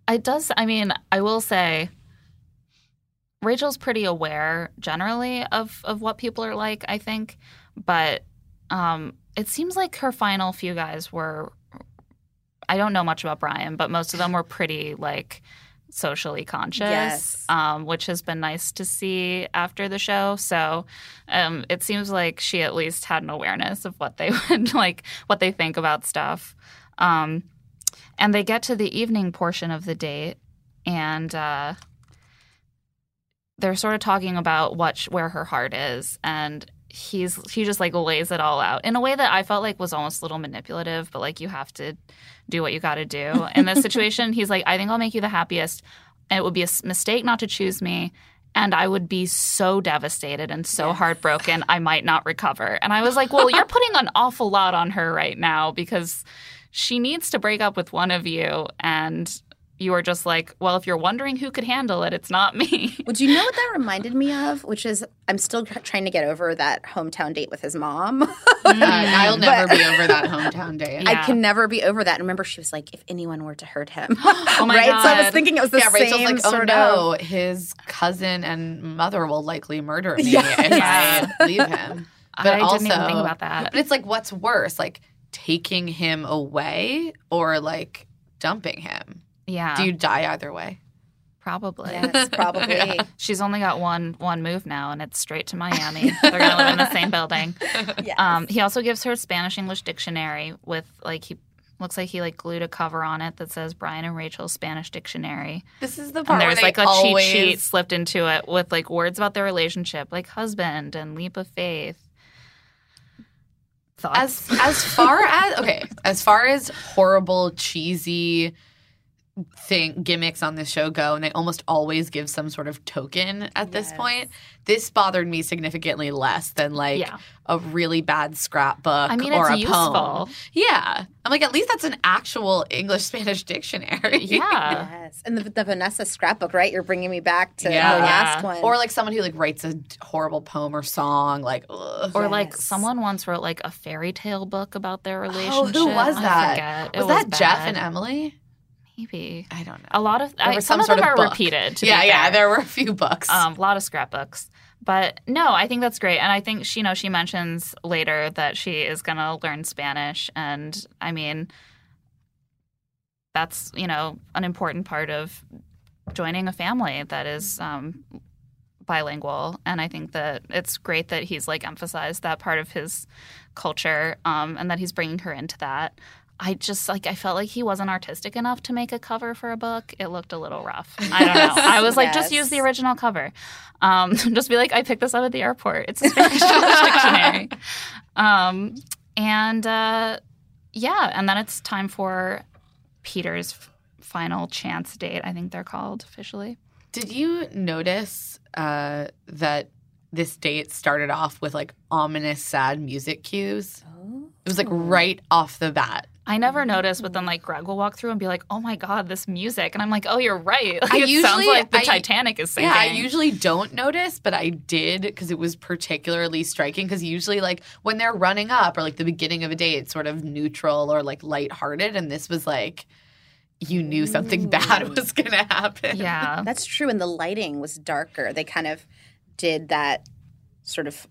It does. I mean, I will say, Rachel's pretty aware generally of of what people are like. I think, but um, it seems like her final few guys were. I don't know much about Bryan, but most of them were pretty like socially conscious, Yes. um, which has been nice to see after the show. So um, it seems like she at least had an awareness of what they would like, what they think about stuff. Um, and they get to the evening portion of the date, and uh, they're sort of talking about what sh- where her heart is, and he's he just like lays it all out in a way that I felt like was almost a little manipulative, but like you have to do what you got to do in this situation. he's like, I think I'll make you the happiest. And it would be a mistake not to choose me. And I would be so devastated and so heartbroken, I might not recover. And I was like, well, you're putting an awful lot on her right now because she needs to break up with one of you. And you are just like, well, if you're wondering who could handle it, it's not me. Would you know what that reminded me of? Which is, I'm still trying to get over that hometown date with his mom. Uh, I'll never be over that hometown date. Yeah. I can never be over that. And remember, she was like, if anyone were to hurt him. Oh my right? So I was thinking it was the yeah, Rachel's same like, oh sort no, of. his cousin and mother will likely murder me Yeah. if I leave him. But I also, didn't even think about that. But it's like, what's worse, like taking him away or like dumping him? Yeah. Do you die either way? Probably. Yes, probably. Yeah. She's only got one one move now, and it's straight to Miami. They're gonna live in the same building. Yes. Um, he also gives her a Spanish English dictionary with like he looks like he like glued a cover on it that says Bryan and Rachel's Spanish dictionary. This is the part And there's like they a always, cheat sheet slipped into it with like words about their relationship, like husband and leap of faith. Thoughts? as as far as okay, as far as horrible, cheesy thing gimmicks on this show go, and they almost always give some sort of token at this Yes. point. This bothered me significantly less than like Yeah. a really bad scrapbook I mean, or it's a poem. useful. Yeah, I'm like at least that's an actual English Spanish dictionary. Yeah. yes. And the, the Vanessa scrapbook, right? You're bringing me back to Yeah. the last one. Or like someone who like writes a horrible poem or song, like ugh. Or like someone once wrote like a fairy tale book about their relationship. Oh, who was I that? forget. It Was that Jeff and Emily? Maybe. I don't know. A lot of I, some, some of sort them of are book. repeated. To yeah, be yeah. There were a few books. um, a lot of scrapbooks. But no, I think that's great, and I think she, you know, she mentions later that she is going to learn Spanish, and I mean, that's you know an important part of joining a family that is um, bilingual, and I think that it's great that he's like emphasized that part of his culture, um, and that he's bringing her into that. I just like I felt like he wasn't artistic enough to make a cover for a book. It looked a little rough. I don't know. I was like, just use the original cover. Um, just be like, I picked this up at the airport. It's a Spanish dictionary. Um, and uh, yeah, and then it's time for Peter's final chance date. I think they're called officially. Did you notice uh, that this date started off with like ominous, sad music cues? It was like right off the bat. I never mm-hmm. noticed, but then like Greg will walk through and be like, "Oh my god, this music," and I'm like, "Oh, you're right." Like, I it sounds like the I- Titanic is sinking. Yeah, I usually don't notice, but I did because it was particularly striking. Because usually, like when they're running up or like the beginning of a day, it's sort of neutral or like lighthearted, and this was like you knew something bad was gonna happen. yeah. That's true. And the lighting was darker. They kind of did that sort of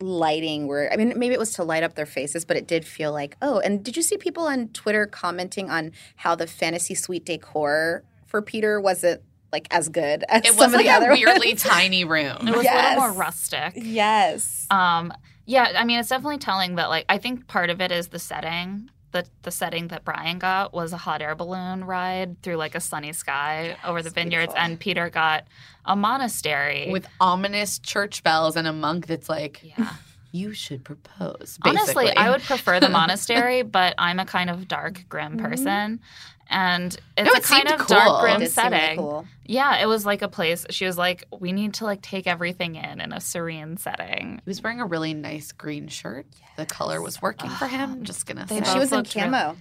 lighting where, I mean, maybe it was to light up their faces, but it did feel like, oh, and did you see people on Twitter commenting on how the fantasy suite decor for Peter wasn't like as good as It some was of like the a other weirdly ones? tiny room. It was a little more rustic. Yes. Um, yeah, I mean, it's definitely telling that, like, I think part of it is the setting. The, the setting that Bryan got was a hot air balloon ride through like a sunny sky over the vineyards, beautiful. and Peter got a monastery. with ominous church bells and a monk that's like, yeah. you should propose. Honestly. I would prefer the monastery, but I'm a kind of dark, grim mm-hmm. person. And it's No, a kind of cool. dark, It grim did seem really setting. cool. Yeah, it was like a place. She was like, we need to like take everything in in a serene setting. He was wearing a really nice green shirt. The color was working for him. I'm just gonna They say. She was in looked real- camo.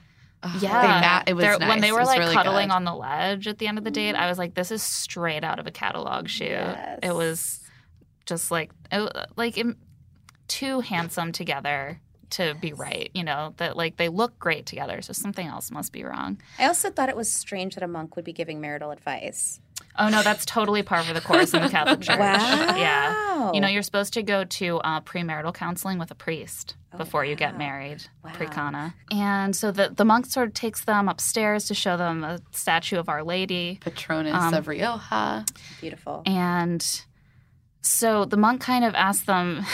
Yeah, They ma- it was They're- when they were like really cuddling good. on the ledge at the end of the date. I was like, "This is straight out of a catalog shoot." Yes. It was just like, it, like im- too handsome together to be right. You know that like they look great together, so something else must be wrong. I also thought it was strange that a monk would be giving marital advice. Oh no, that's totally par for the course in the Catholic Church. Wow. Yeah, you know you're supposed to go to uh, premarital counseling with a priest before you get married, Wow. pre-Cana. And so the the monk sort of takes them upstairs to show them a statue of Our Lady. Patronus Um, of Rioja. Beautiful. And so the monk kind of asks them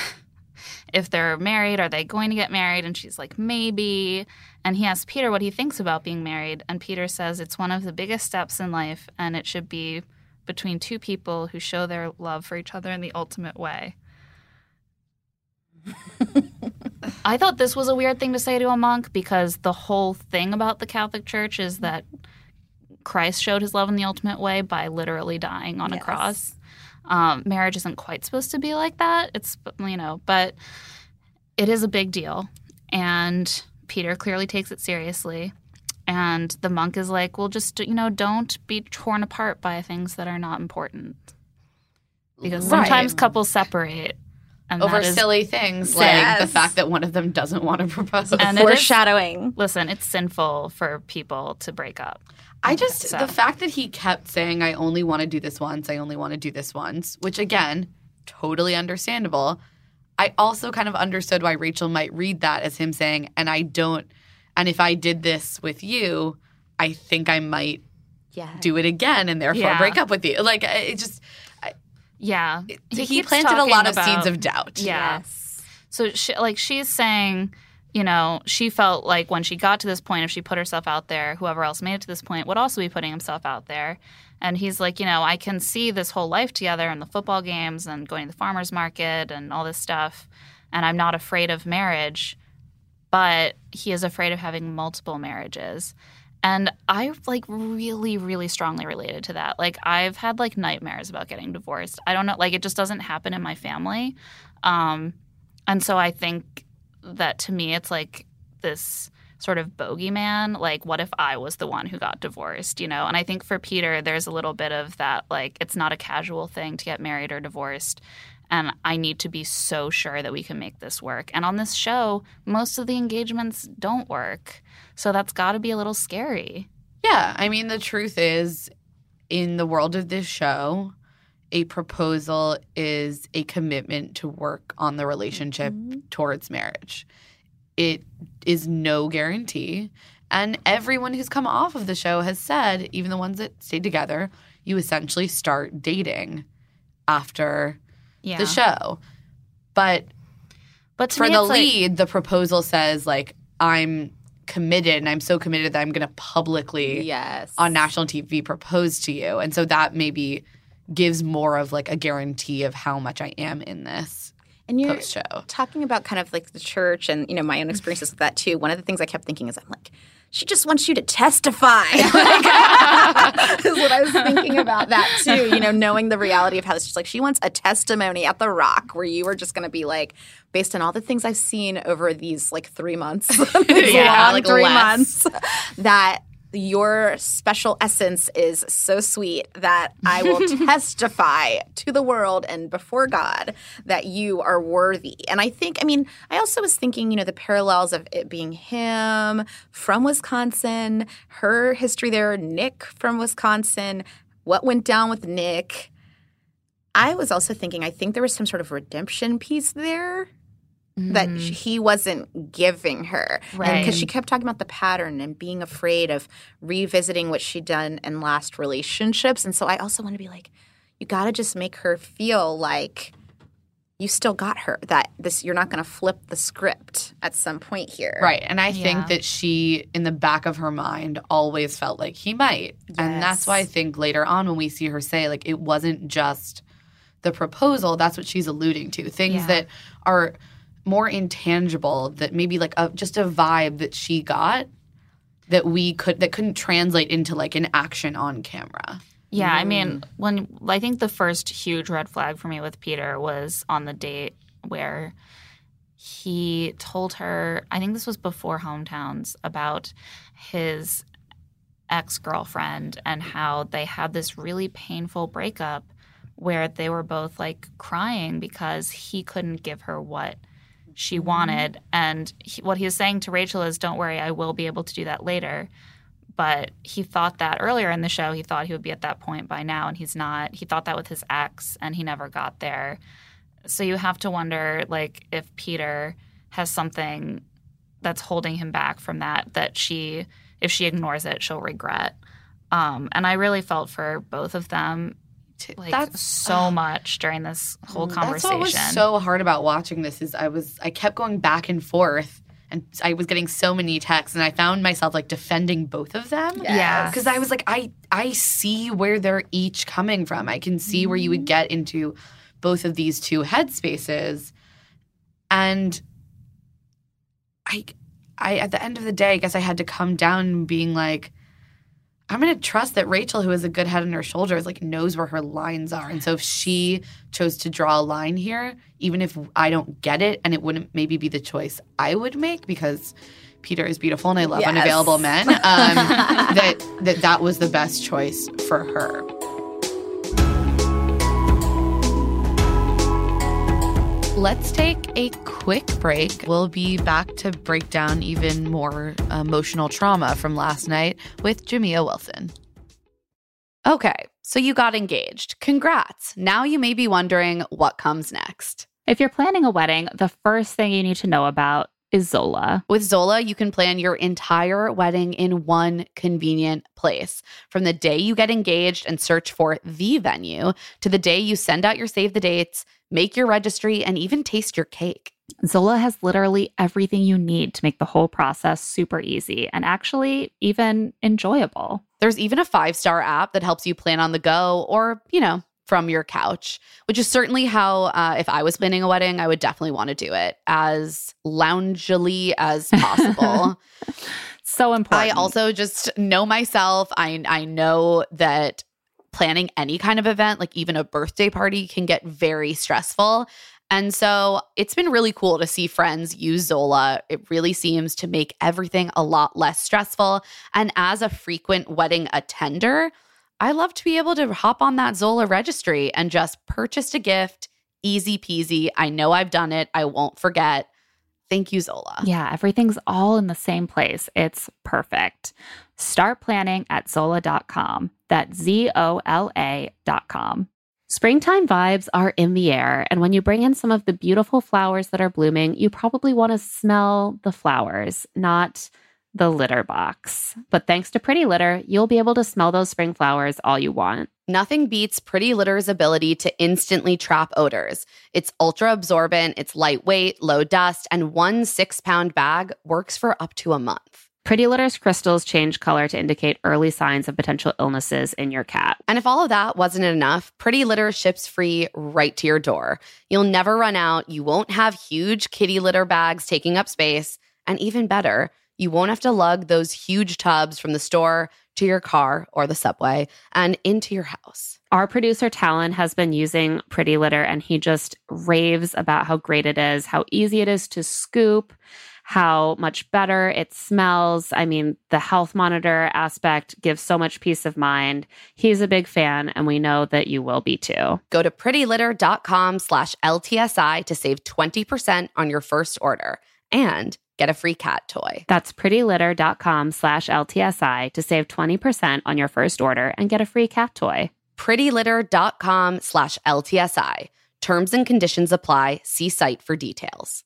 if they're married, are they going to get married? And she's like, maybe. And he asks Peter what he thinks about being married. And Peter says it's one of the biggest steps in life and it should be between two people who show their love for each other in the ultimate way. I thought this was a weird thing to say to a monk because the whole thing about the Catholic Church is that Christ showed his love in the ultimate way by literally dying on a cross. Um, marriage isn't quite supposed to be like that. It's, you know, but it is a big deal. And Peter clearly takes it seriously. And the monk is like, well, just, you know, don't be torn apart by things that are not important. Because Right. sometimes couples separate. And over silly things like the fact that one of them doesn't want to propose. And it is- Foreshadowing. listen, it's sinful for people to break up. I just So- the fact that he kept saying, "I only want to do this once. I only want to do this once," which again, totally understandable. I also kind of understood why Rachel might read that as him saying, "And I don't. And if I did this with you, I think I might Yeah. do it again, and therefore Yeah. break up with you." Like it just Yeah. he, keeps planted a talking lot of about- seeds of doubt. Yeah. Yes. So, she, like, she's saying, you know, she felt like when she got to this point, if she put herself out there, whoever else made it to this point would also be putting himself out there. And he's like, you know, I can see this whole life together and the football games and going to the farmer's market and all this stuff. And I'm not afraid of marriage, but he is afraid of having multiple marriages. And I like really, really strongly related to that. Like I've had like nightmares about getting divorced. I don't know, like it just doesn't happen in my family. Um, and so I think that to me, it's like this sort of bogeyman. Like, what if I was the one who got divorced, you know? And I think for Peter, there's a little bit of that, like, it's not a casual thing to get married or divorced. And I need to be so sure that we can make this work. And on this show, most of the engagements don't work. So that's got to be a little scary. Yeah, I mean, the truth is, in the world of this show, a proposal is a commitment to work on the relationship mm-hmm. towards marriage. It is no guarantee. And everyone who's come off of the show has said, even the ones that stayed together, you essentially start dating after Yeah. the show. But But for the it's like- lead, the proposal says, like, I'm committed and I'm so committed that I'm going to publicly Yes. on national TV propose to you. And so that maybe gives more of like a guarantee of how much I am in this and you're post show. talking about kind of like the church and you know my own experiences with that too. One of the things I kept thinking is I'm like, she just wants you to testify. Like, is what I was thinking about that too. You know, knowing the reality of how it's just like she wants a testimony at the Rock where you are just going to be like, based on all the things I've seen over these like three months, Yeah, long like three less. months, that your special essence is so sweet that I will testify to the world and before God that you are worthy. And I think, I mean, I also was thinking, you know, the parallels of it being him from Wisconsin, her history there, Nick from Wisconsin, what went down with Nick. I was also thinking, I think there was some sort of redemption piece there that mm-hmm. he wasn't giving her. Right. Because she kept talking about the pattern and being afraid of revisiting what she'd done in last relationships. And so I also want to be like, you got to just make her feel like you still got her, that this you're not going to flip the script at some point here. Right. And I Yeah. think that she, in the back of her mind, always felt like he might. And that's why I think later on when we see her say, like, it wasn't just the proposal, that's what she's alluding to. Things Yeah. that are more intangible, that maybe like a, just a vibe that she got that we could, that couldn't translate into like an action on camera. Yeah, I mm. mean, when I think the first huge red flag for me with Peter was on the date where he told her, I think this was before hometowns, about his ex girlfriend and how they had this really painful breakup where they were both like crying because he couldn't give her what she wanted. And he, what he was saying to Rachel is, Don't worry, I will be able to do that later. But he thought that earlier in the show, he thought he would be at that point by now, and he's not. He thought that with his ex, and he never got there. So you have to wonder, like, if Peter has something that's holding him back from that, that she, if she ignores it, she'll regret. Um, and I really felt for both of them like That's- so much during this whole conversation. That's conversation. what was so hard about watching this is I was I kept going back and forth and I was getting so many texts and I found myself like defending both of them. Yeah. Because I was like, I I see where they're each coming from. I can see where you would mm-hmm. get into both of these two headspaces. And I I at the end of the day, I guess I had to come down being like, I'm gonna trust that Rachel, who has a good head on her shoulders, like knows where her lines are. And so if she chose to draw a line here, even if I don't get it, and it wouldn't maybe be the choice I would make because Peter is beautiful and I love Yes. unavailable men, um, that that that was the best choice for her. Let's take a quick break. We'll be back to break down even more emotional trauma from last night with Jamia Wilson. Okay, so you got engaged. Congrats. Now you may be wondering what comes next. If you're planning a wedding, the first thing you need to know about is Zola. With Zola, you can plan your entire wedding in one convenient place. From the day you get engaged and search for the venue to the day you send out your save the dates, make your registry, and even taste your cake. Zola has literally everything you need to make the whole process super easy and actually even enjoyable. There's even a five star app that helps you plan on the go or, you know, from your couch, which is certainly how, uh, if I was planning a wedding, I would definitely want to do it as loungily as possible. So important. I also just know myself. I I know that planning any kind of event, like even a birthday party, can get very stressful. And so it's been really cool to see friends use Zola. It really seems to make everything a lot less stressful. And as a frequent wedding attender, I love to be able to hop on that Zola registry and just purchase a gift. Easy peasy. I know I've done it. I won't forget. Thank you, Zola. Yeah, everything's all in the same place. It's perfect. Start planning at Zola.com. That's dot com. Springtime vibes are in the air, and when you bring in some of the beautiful flowers that are blooming, you probably want to smell the flowers, not the litter box. But thanks to Pretty Litter, you'll be able to smell those spring flowers all you want. Nothing beats Pretty Litter's ability to instantly trap odors. It's ultra absorbent, it's lightweight, low dust, and one six pound bag works for up to a month. Pretty Litter's crystals change color to indicate early signs of potential illnesses in your cat. And if all of that wasn't enough, Pretty Litter ships free right to your door. You'll never run out, you won't have huge kitty litter bags taking up space, and even better, you won't have to lug those huge tubs from the store to your car or the subway and into your house. Our producer Talon has been using Pretty Litter and he just raves about how great it is, how easy it is to scoop, how much better it smells. I mean, the health monitor aspect gives so much peace of mind. He's a big fan and we know that you will be too. Go to prettylitter.com slash LTSI to save 20% on your first order and get a free cat toy. That's prettylitter.com slash LTSI to save 20% on your first order and get a free cat toy. prettylitter.com slash LTSI. Terms and conditions apply. See site for details.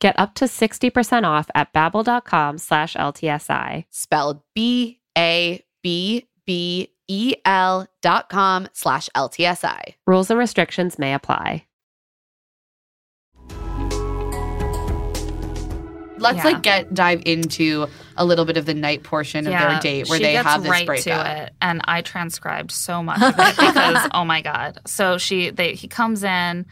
Get up to 60% off at babbel.com slash LTSI. Spelled B-A-B-B-E-L dot com slash LTSI. Rules and restrictions may apply. Let's Yeah. like get dive into a little bit of the night portion of their date where she they gets have this right breakup. to it, and I transcribed so much of it because oh my god! So she they he comes in,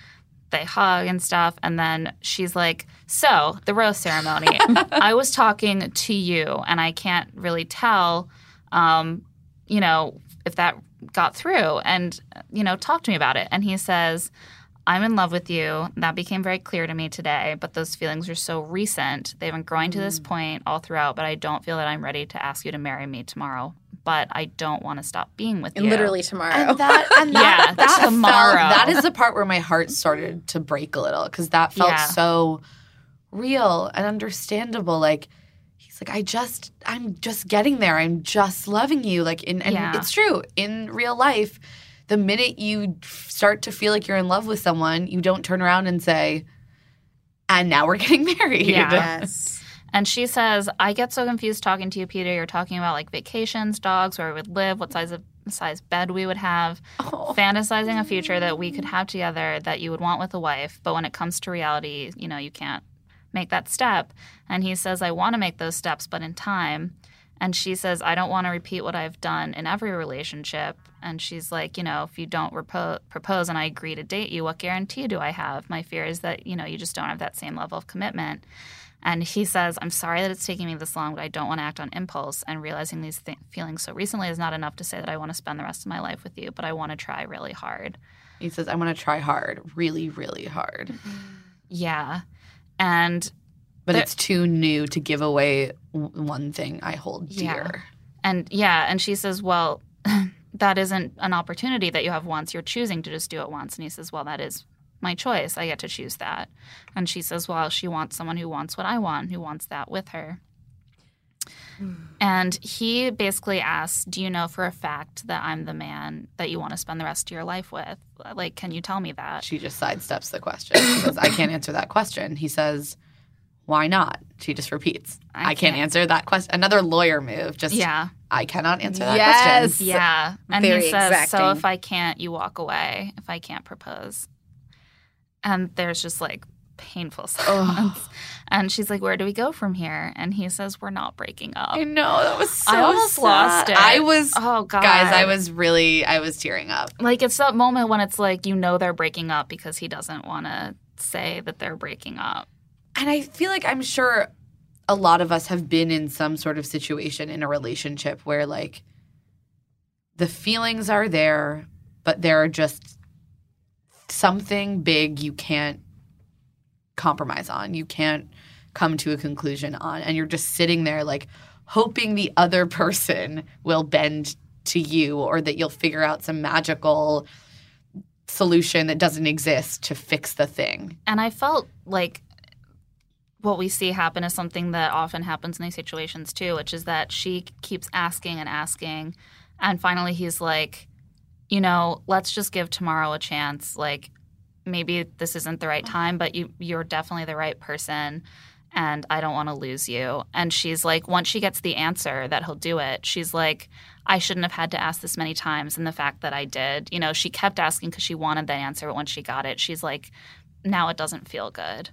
they hug and stuff, and then she's like, "So the rose ceremony, I was talking to you, and I can't really tell, um, you know, if that got through, and you know, talk to me about it." And he says. I'm in love with you. That became very clear to me today, but those feelings are so recent. They've been growing to Mm. this point all throughout, but I don't feel that I'm ready to ask you to marry me tomorrow. But I don't want to stop being with you. Literally tomorrow. And that and Yeah, that, that tomorrow. Felt, that is the part where my heart started to break a little because that felt Yeah. so real and understandable. Like he's like, I just, I'm just getting there. I'm just loving you. Like, in, and Yeah. it's true in real life. The minute you start to feel like you're in love with someone, you don't turn around and say, "And now we're getting married." Yeah. yes. And she says, I get so confused talking to you, Peter. You're talking about like vacations, dogs, where we would live, what size of size bed we would have, Oh. fantasizing a future that we could have together that you would want with a wife. But when it comes to reality, you know, you can't make that step. And he says, I want to make those steps, but in time. And she says, I don't want to repeat what I've done in every relationship. And she's like, you know, if you don't repo- propose and I agree to date you, what guarantee do I have? My fear is that, you know, you just don't have that same level of commitment. And he says, I'm sorry that it's taking me this long, but I don't want to act on impulse. And realizing these th- feelings so recently is not enough to say that I want to spend the rest of my life with you, but I want to try really hard. He says, I want to try hard, really, really hard." Yeah. And But There- it's too new to give away one thing I hold Yeah. dear. And yeah, and she says, "Well, that isn't an opportunity that you have once. You're choosing to just do it once." And he says, "Well, that is my choice. I get to choose that." And she says, "Well, she wants someone who wants what I want, who wants that with her." And he basically asks, "Do you know for a fact that I'm the man that you want to spend the rest of your life with? Like, can you tell me that?" She just sidesteps the question. She says, I can't answer that question. He says, Why not? She just repeats, I I, can't. can't. answer that question. Another lawyer move. Just, Yeah. I cannot answer that Yes. question. Yeah. And Very he says, So if I can't, you walk away. If I can't propose. And there's just like painful silence. And she's like, Where do we go from here? And he says, We're not breaking up. I know. That was so I almost sad. lost it. I was, Oh, God. guys, I was really, I was tearing up. like, it's that moment when it's like, you know, they're breaking up because he doesn't want to say that they're breaking up. And I feel like I'm sure a lot of us have been in some sort of situation in a relationship where like the feelings are there, but there are just something big you can't compromise on. You can't come to a conclusion on. And you're just sitting there like hoping the other person will bend to you or that you'll figure out some magical solution that doesn't exist to fix the thing. And I felt like what we see happen is something that often happens in these situations too, which is that she keeps asking and asking. And finally, he's like, you know, let's just give tomorrow a chance. Like, maybe this isn't the right time, but you, you're definitely the right person. And I don't want to lose you. And she's like, once she gets the answer that he'll do it, she's like, I shouldn't have had to ask this many times. And the fact that I did, you know, she kept asking because she wanted that answer. But when she got it, she's like, now it doesn't feel good.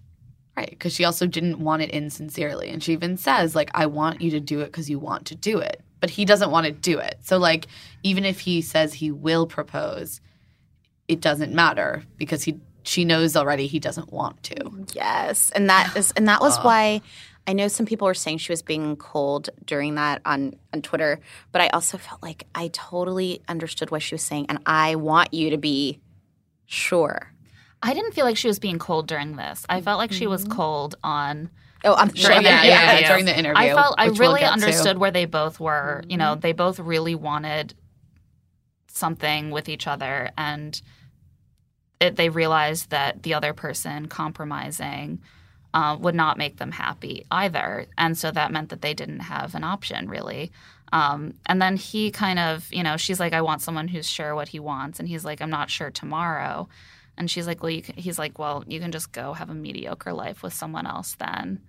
Right, because she also didn't want it insincerely. And she even says, like, I want you to do it because you want to do it. But he doesn't want to do it. So, like, even if he says he will propose, it doesn't matter because he she knows already he doesn't want to. Yes, and that is, and that was why I know some people were saying she was being cold during that on on Twitter, but I also felt like I totally understood what she was saying, and I want you to be sure. I didn't feel like she was being cold during this. I felt like she was mm-hmm. cold on. Oh, I'm sure. During the, that- yeah, yeah. during the interview. I felt I which we'll really to. understood where they both were. You know, mm-hmm. they both really wanted something with each other, and it, they realized that the other person compromising uh, would not make them happy either, and so that meant that they didn't have an option really. Um, and then he kind of, you know, she's like, I want someone who's sure what he wants, and he's like, I'm not sure tomorrow. And she's like, well, he's like, well, you can just go have a mediocre life with someone else then.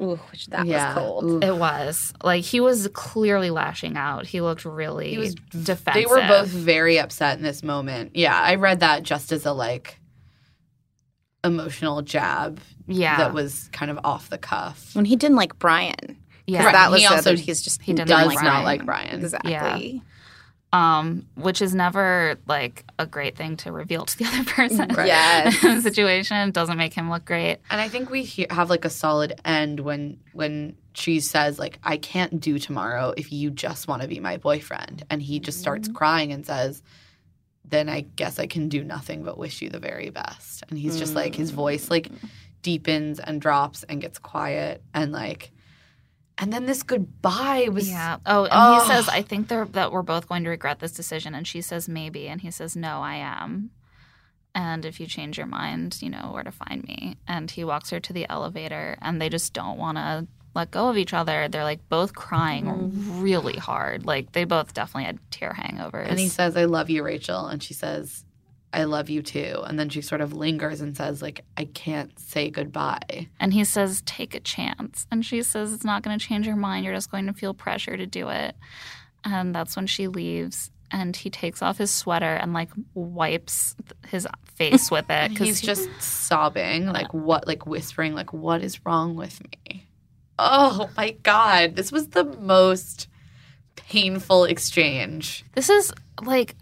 Ooh, which that Yeah. was cold. Ooh. It was like he was clearly lashing out. He looked really He was- defensive. They were both very upset in this moment. Yeah, I read that just as a like emotional jab yeah, that was kind of off the cuff. When he didn't like Bryan, 'cause yeah. that was He also he's just he didn't does like not like Bryan. exactly. Um, which is never like a great thing to reveal to the other person. Right. Yes. situation doesn't make him look great. And I think we he- have like a solid end when when she says like I can't do tomorrow if you just want to be my boyfriend, and he just starts crying and says, then I guess I can do nothing but wish you the very best. And he's just like his voice like deepens and drops and gets quiet and like and then this goodbye was Yeah. Oh, and Oh. he says, I think they're, that we're both going to regret this decision. And she says, maybe. And he says, no, I am. And if you change your mind, you know where to find me. And he walks her to the elevator, and they just don't want to let go of each other. They're like both crying mm-hmm. really hard. Like they both definitely had tear hangovers. And he says, I love you, Rachel. And she says, I love you too. And then she sort of lingers and says, like, I can't say goodbye. And he says, take a chance. And she says, it's not going to change your mind. You're just going to feel pressure to do it. And that's when she leaves. And he takes off his sweater and like wipes his face with it. Cause he's just sobbing, like what like whispering, like, what is wrong with me? Oh my God. This was the most painful exchange. this is like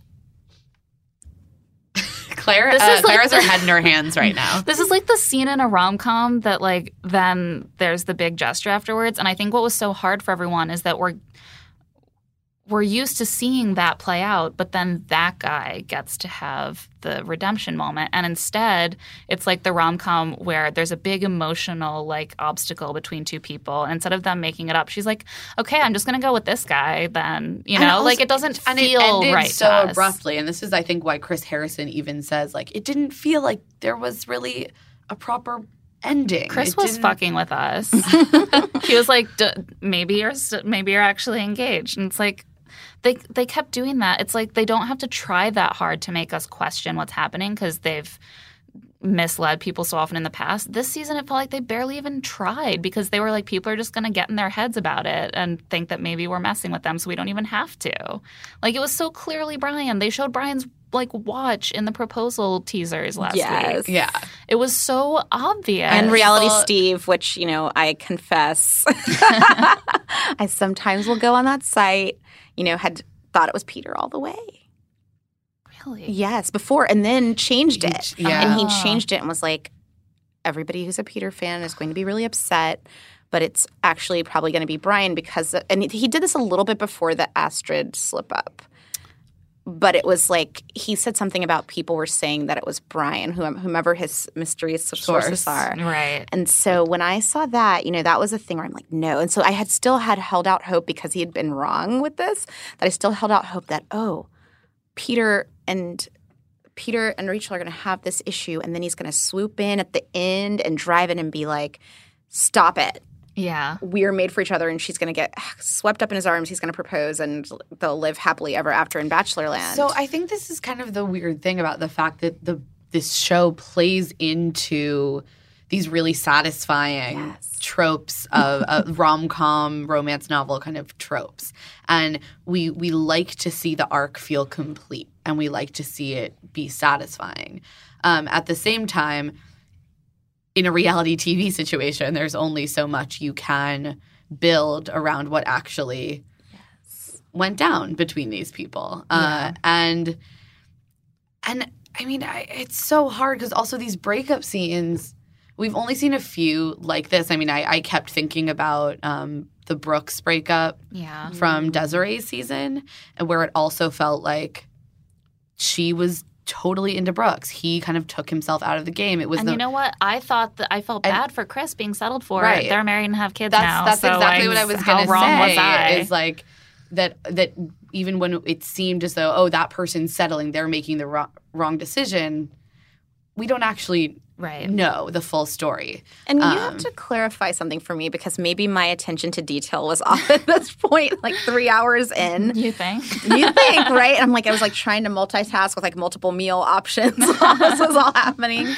Claire, This uh, is like Claire has her head in her hands right now. this is like the scene in a rom com that like then there's the big gesture afterwards. And I think what was so hard for everyone is that we're we're used to seeing that play out, but then that guy gets to have the redemption moment. And instead, it's like the rom com where there's a big emotional like obstacle between two people. And instead of them making it up, she's like, okay, I'm just going to go with this guy then. You know, also- like it doesn't and feel it ended right so abruptly. And this is, I think, why Chris Harrison even says, like, it didn't feel like there was really a proper ending. Chris It was didn't- fucking with us. he was like, D- maybe you're st- maybe you're actually engaged, and it's like they they kept doing that. It's like they don't have to try that hard to make us question what's happening because they've misled people so often in the past. This season, it felt like they barely even tried because they were like, people are just going to get in their heads about it and think that maybe we're messing with them, so we don't even have to. Like it was so clearly Bryan. They showed Bryan's like watch in the proposal teasers last Yes. week. Yeah. It was so obvious. and reality Well- Steve, which you know I confess, I sometimes will go on that site. You know, had thought it was Peter all the way. Really? Yes, before and then changed it. yeah. and he changed it and was like, everybody who's a Peter fan is going to be really upset. But it's actually probably going to be Bryan because, and he did this a little bit before the Astrid slip up. But it was like he said something about people were saying that it was Bryan, whom- um, whomever his mysterious sources Source. are. Right. And so when I saw that, you know, that was a thing where I'm like, no. And so I had still had held out hope because he had been wrong with this, that I still held out hope that, oh, Peter and Peter and Rachel are going to have this issue. And then he's going to swoop in at the end and drive in and be like, stop it. Yeah. We're made for each other. And she's going to get swept up in his arms. He's going to propose and they'll live happily ever after in Bachelorland. So I think this is kind of the weird thing about the fact that the this show plays into these really satisfying Yes. tropes of uh, rom-com romance novel kind of tropes and we we like to see the arc feel complete and we like to see it be satisfying um, at the same time in a reality tv situation there's only so much you can build around what actually went down between these people. Uh, and and i mean I, it's so hard because also these breakup scenes we've only seen a few like this. I mean i, I kept thinking about um, the brooks breakup Yeah. from desiree's season and where it also felt like she was totally into brooks he kind of took himself out of the game it was And the you know what? I thought that I felt bad for Chris being settled for. Right. They're married and have kids that's now. that's so, exactly like, what I was going to wrong say. was I? Is like that that even when it seemed as though oh that person's settling, they're making the wrong, wrong decision. We don't actually right. know the full story. And you Um, have to clarify something for me because maybe my attention to detail was off at this point, like three hours in. You think? You think, right? I'm like, I was like trying to multitask with like multiple meal options while this was all happening.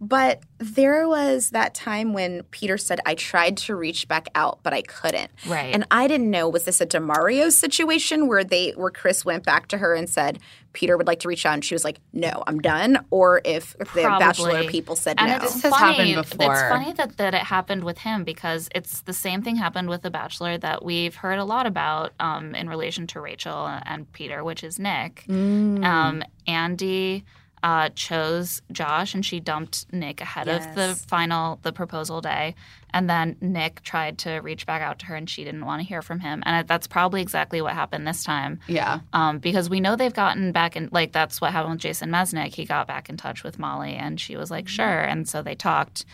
But there was that time when Peter said, I tried to reach back out, but I couldn't. Right. And I didn't know, was this a DeMario situation where they where Chris went back to her and said, Peter would like to reach out and she was like, No, I'm done. Or if the Bachelor people said and no. it's This has funny. happened before. It's funny that, that it happened with him because it's the same thing happened with The Bachelor that we've heard a lot about um, in relation to Rachel and Peter, which is Nick. Mm. Um, Andi uh, chose Josh and she dumped Nick ahead of the final, the proposal day. And then Nick tried to reach back out to her and she didn't want to hear from him. And that's probably exactly what happened this time. Yeah. Um, because we know they've gotten back in, like, that's what happened with Jason Mesnick. He got back in touch with Molly and she was like, sure. And so they talked.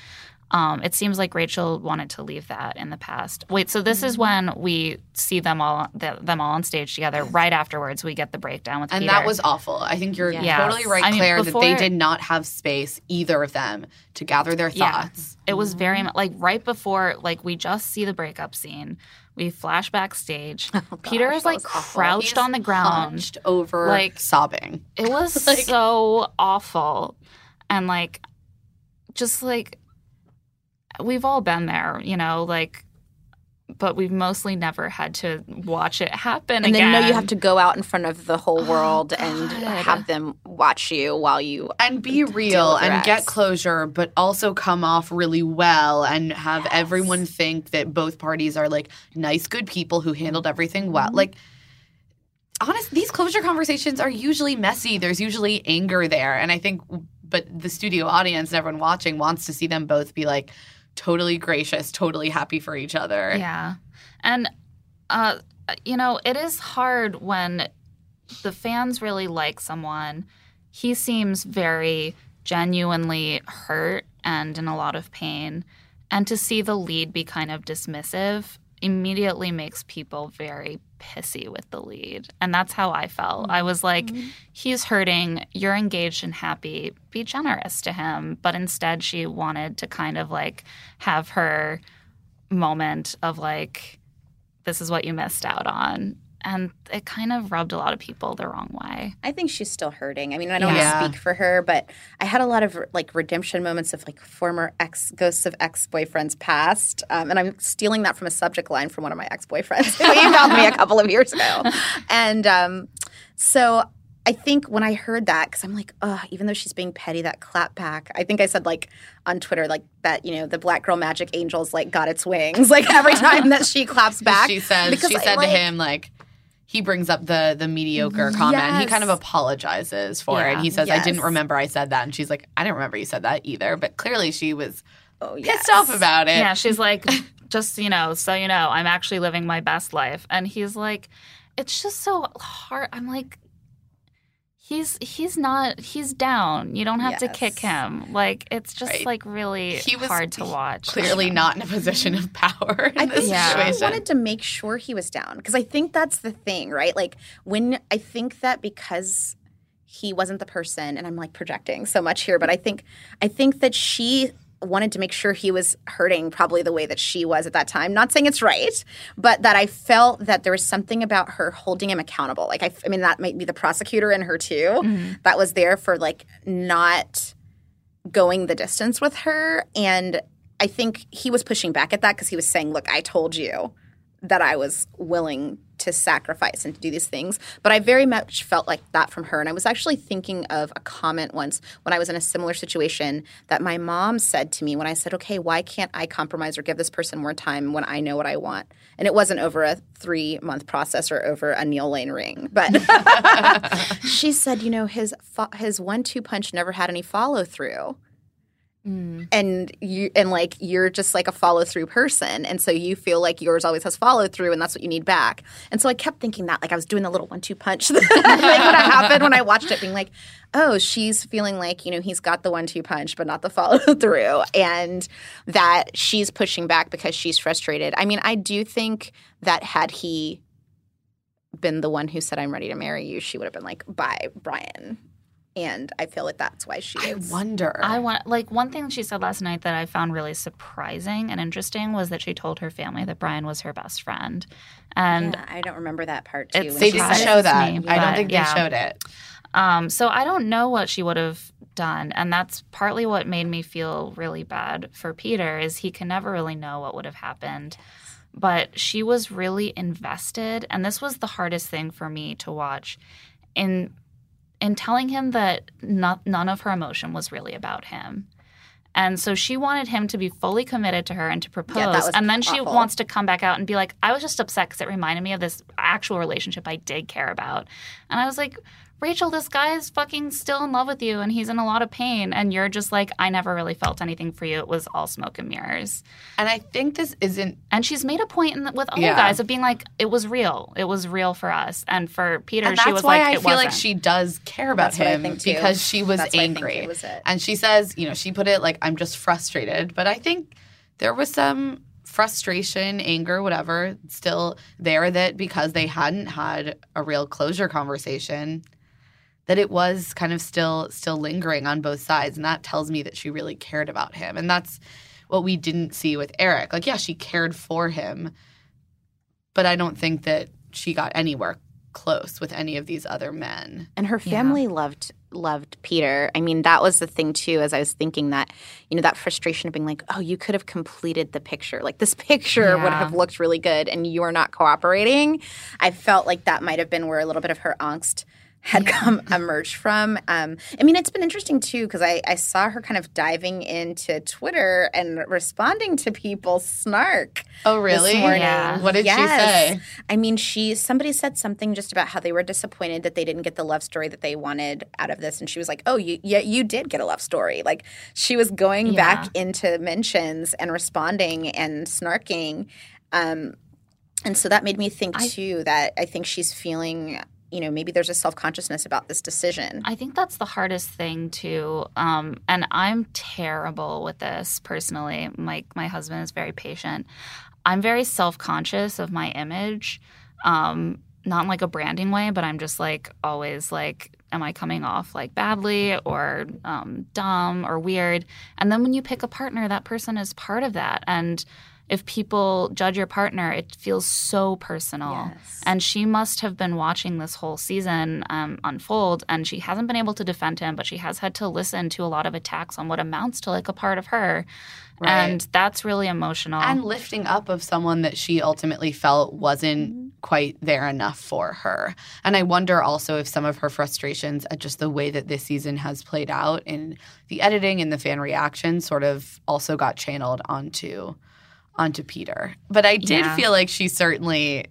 Um, it seems like Rachel wanted to leave that in the past. Wait, so this is when we see them all the, them all on stage together. Right afterwards, we get the breakdown with And Peter. that was awful. I think you're Yes. totally right, I mean, Claire, that they did not have space, either of them, to gather their Yeah. thoughts. It was Mm-hmm. very mu- like right before like we just see the breakup scene. We flash backstage. Peter gosh, is like crouched on the ground. Hunched over, Like- sobbing. It was so awful. And like just like we've all been there, you know, like but we've mostly never had to watch it happen and again. then know you have to go out in front of the whole world and have them watch you while you And be deal real with your and get closure, but also come off really well and have everyone think that both parties are like nice, good people who handled everything Mm-hmm. well. Like, honest, these closure conversations are usually messy. There's usually anger there. And I think, but the studio audience and everyone watching wants to see them both be like totally gracious, totally happy for each other. Yeah. And, uh, you know, it is hard when the fans really like someone. He seems very genuinely hurt and in a lot of pain. And to see the lead be kind of dismissive immediately makes people very pissy with the lead. And that's how I felt. I was like, mm-hmm. he's hurting, you're engaged and happy, be generous to him. But instead, she wanted to kind of like have her moment of like, this is what you missed out on. And it kind of rubbed a lot of people the wrong way. I think she's still hurting. I mean, I don't Yeah. want to speak for her, but I had a lot of like redemption moments of like former ex ghosts of ex boyfriends past, um, and I'm stealing that from a subject line from one of my ex boyfriends who emailed me a couple of years ago, and um, so. I think when I heard that, because I'm like, oh, even though she's being petty, that clap back. I think I said like on Twitter, like that, you know, the Black Girl Magic Angels like got its wings, like every time that she claps back. She says Because she I, said like- to him like he brings up the the mediocre comment. He kind of apologizes for it. Yeah. He says, "I didn't remember I said that," and she's like, "I didn't remember you said that either." But clearly, she was oh, pissed off about it. Yeah, she's like, just, you know, so you know, I'm actually living my best life. And he's like, it's just so hard. I'm like, he's he's not he's down. You don't have to kick him. Like it's just Right. like really He was hard to watch. Clearly, not in a position of power in I this think Yeah. she situation. wanted to make sure he was down because I think that's the thing, right? Like when I think that because he wasn't the person, and I'm like projecting so much here, but I think I think that she wanted to make sure he was hurting probably the way that she was at that time. Not saying it's right, but that I felt that there was something about her holding him accountable. Like I, I mean, that might be the prosecutor in her too. Mm-hmm. That was there for like not going the distance with her. And I think he was pushing back at that because he was saying, Look, I told you that I was willing to sacrifice and to do these things. But I very much felt like that from her. And I was actually thinking of a comment once when I was in a similar situation that my mom said to me when I said, Okay, why can't I compromise or give this person more time when I know what I want? And it wasn't over a three month process or over a Neil Lane ring. But she said, You know, his, fo- his one two punch never had any follow through Mm. and you and like you're just like a follow through person. And so you feel like yours always has follow through and that's what you need back. And so i kept thinking that like i was doing the little one two punch when it happened when i watched it being like oh she's feeling like you know he's got the one two punch but not the follow through and that she's pushing back because she's frustrated. I mean i do think that had he been the one who said i'm ready to marry you she would have been like bye bryan and i feel like that's why she I is wonder. I want like one thing she said last night that I found really surprising and interesting was that she told her family that Bryan was her best friend. And yeah, I don't remember that part too. It's- they didn't show that. me, I don't but think yeah. they showed it. Um, so I don't know what she would have done, and that's partly what made me feel really bad for Peter. Is he can never really know what would have happened, but she was really invested, and this was the hardest thing for me to watch. In in telling him that not, none of her emotion was really about him. And so she wanted him to be fully committed to her and to propose. was and then she wants to come back out and be like, I was just upset because it reminded me of this actual relationship I did care about. And I was like, Rachel, this guy is fucking still in love with you and he's in a lot of pain. And you're just like, I never really felt anything for you. It was all smoke and mirrors. And I think this isn't And she's made a point in the, with other Yeah. guys of being like, it was real. It was real for us. And for Peter, and she that's was why like, I it feel like wasn't. she does care about That's what I him think, too. because she was That's why I think angry. it was it. And she says, you know, she put it like, I'm just frustrated. But I think there was some frustration, anger, whatever, still there that because they hadn't had a real closure conversation, that it was kind of still still lingering on both sides. And that tells me that she really cared about him. And that's what we didn't see with Eric. Like, yeah, she cared for him, but I don't think that she got anywhere close with any of these other men. And her Yeah. family loved loved Peter. I mean, that was the thing too. As I was thinking that, you know, that frustration of being like, "Oh, you could have completed the picture. Like this picture would have looked really good, and you are not cooperating." I felt like that might have been where a little bit of her angst had come emerged from. Um, I mean, it's been interesting too because I, I saw her kind of diving into Twitter and responding to people snark. Oh, really? Yeah. What did she say? I mean, she somebody said something just about how they were disappointed that they didn't get the love story that they wanted out of this, and she was like, "Oh, you yeah, you did get a love story." Like she was going Yeah. back into mentions and responding and snarking, um, and so that made me think I- too that I think she's feeling. You know, maybe there's a self consciousness about this decision. I think that's the hardest thing too. Um, and I'm terrible with this personally. My my husband is very patient. I'm very self conscious of my image. Um, not in like a branding way, but I'm just like always like, am I coming off like badly or um, dumb or weird? And then when you pick a partner, that person is part of that. And if people judge your partner, it feels so personal. And she must have been watching this whole season um, unfold, and she hasn't been able to defend him, but she has had to listen to a lot of attacks on what amounts to like a part of her. Right. And that's really emotional. And lifting up of someone that she ultimately felt wasn't quite there enough for her. And I wonder also if some of her frustrations at just the way that this season has played out in the editing and the fan reaction sort of also got channeled onto onto Peter. But I did Yeah. feel like she certainly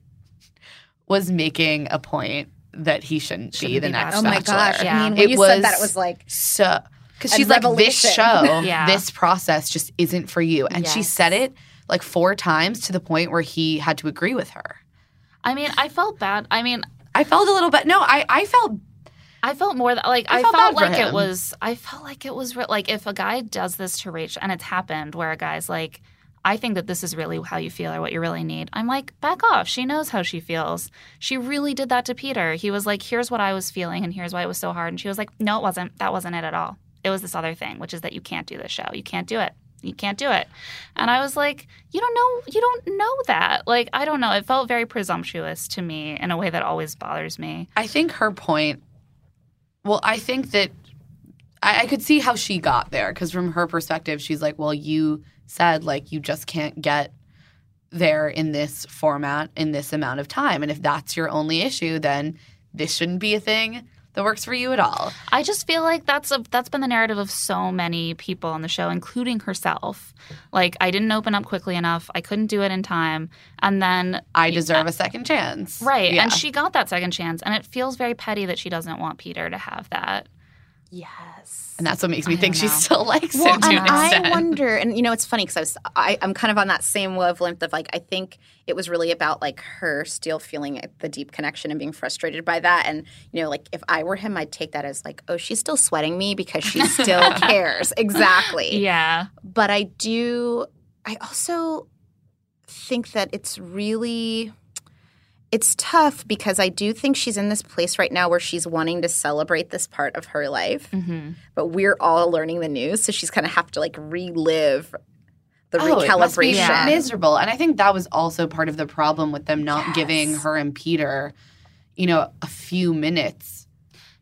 was making a point that he shouldn't, be Shouldn't the be next oh my gosh! Yeah. I mean, when It you said was- that, it was like so because she's like this show Yeah. this process just isn't for you and she said it like four times to the point where he had to agree with her I mean, I felt bad. I mean, i felt a little bit no i i felt I felt more that like I I, felt felt, like it was I felt like it was like if a guy does this to Rachel and it's happened where a guy's like I think that this is really how you feel or what you really need. I'm like, back off. She knows how she feels. She really did that to Peter. He was like, here's what I was feeling and here's why it was so hard. And she was like, no, it wasn't. That wasn't it at all. It was this other thing, which is that you can't do this show. You can't do it. You can't do it. And I was like, you don't know, you don't know that. Like, I don't know. It felt very presumptuous to me in a way that always bothers me. i think her point well i think that i, I could see how she got there because from her perspective she's like well you said like you just can't get there in this format in this amount of time and if that's your only issue then this shouldn't be a thing that works for you at all I just feel like that's a that's been the narrative of so many people on the show, including herself. Like I didn't open up quickly enough. I couldn't do it in time, and then I deserve a second chance. right, Yeah. and she got that second chance, and it feels very petty that she doesn't want Peter to have that. yes. And that's what makes me I think she still likes Well, him to and an extent. I wonder, and you know, it's funny because I was, I, I'm kind of on that same wavelength of like, I think it was really about like her still feeling the deep connection and being frustrated by that. And, you know, like if I were him, I'd take that as like, oh, she's still sweating me because she still cares. Exactly. Yeah, But I do, I also think that it's really. It's tough because I do think she's in this place right now where she's wanting to celebrate this part of her life hmm but we're all learning the news, so she's kind of have to like relive the Oh, it must be recalibration. Yeah. miserable. And I think that was also part of the problem with them not giving her and Peter, you know, a few minutes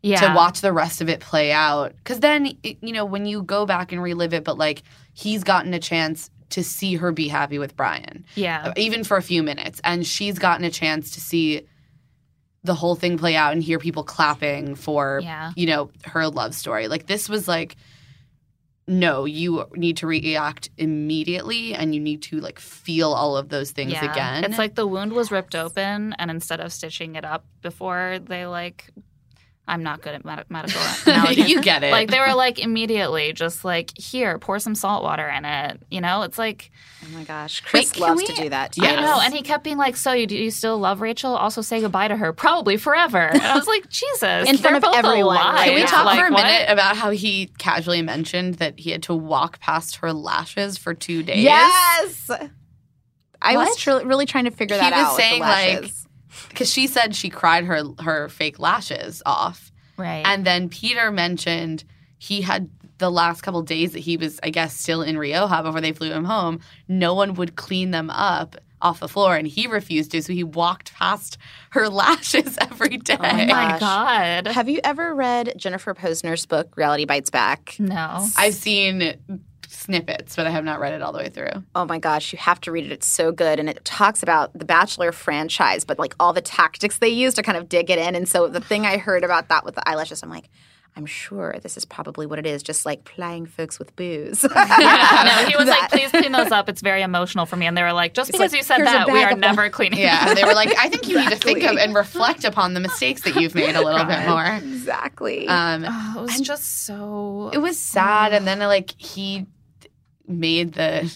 yeah. to watch the rest of it play out. Because then, you know, when you go back and relive it, but like he's gotten a chance to see her be happy with Bryan, Yeah, uh, even for a few minutes, and she's gotten a chance to see the whole thing play out and hear people clapping for Yeah. you know her love story. Like this was like no you need to react immediately and you need to like feel all of those things yeah. again. It's like the wound was ripped open, and instead of stitching it up before they like, I'm not good at med- medical analogies. you get it. like they were like immediately just like here, pour some salt water in it. You know, it's like Oh my gosh, Chris can loves we- to do that. Yes. I know. And he kept being like, "So you do you still love Rachel? Also say goodbye to her, probably forever." And I was like, "Jesus!" In front of both everyone, alive. right? Can we Yeah. talk Like, for a what? minute about how he casually mentioned that he had to walk past her lashes for two days? Yes. I was tr- really trying to figure He that was out. with the saying, like, lashes. Because she said she cried her her fake lashes off. Right. And then Peter mentioned he had the last couple days that he was, I guess, still in Rioja before they flew him home. No one would clean them up off the floor, and he refused to. So he walked past her lashes every day. oh my gosh. god. Have you ever read Jennifer Pozner's book Reality Bites Back? No. I've seen snippets, but I have not read it all the way through. Oh my gosh, you have to read it. It's so good. And it talks about the Bachelor franchise, but like all the tactics they use to kind of dig it in. And so the thing I heard about that with the eyelashes, I'm like, I'm sure this is probably what it is, just like plying folks with booze. Yeah, no, he was That- like, please clean those up. It's very emotional for me. And they were like, just because like, you said that, we are of never cleaning. Yeah, they were like, I think you need to think of and reflect upon the mistakes that you've made a little bit more. exactly. Um, Oh, it was just so. it was sad, and then like he made the,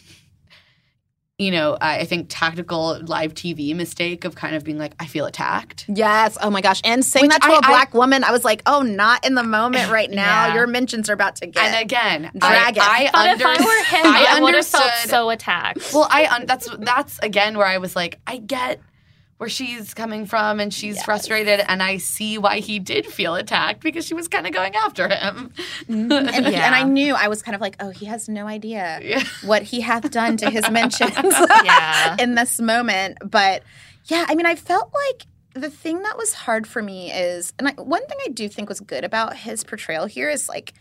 you know, I I think tactical live TV mistake of kind of being like, I feel attacked. Yes. Oh my gosh. And saying Which that to I- a black woman, I was like, oh, not in the moment right now. Yeah. Your mentions are about to get. And again, Drag it. I, I, But under- if I were him, I I, would have felt understood- so attacked. Well, I un- that's that's again where I was like, I get where she's coming from, and she's frustrated, and I see why he did feel attacked because she was kind of going after him. Mm-hmm. and, Yeah. and I knew I was kind of like, oh, he has no idea Yeah. what he hath done to his mentions Yeah. in this moment. But yeah, I mean, I felt like the thing that was hard for me is, and I, one thing I do think was good about his portrayal here is like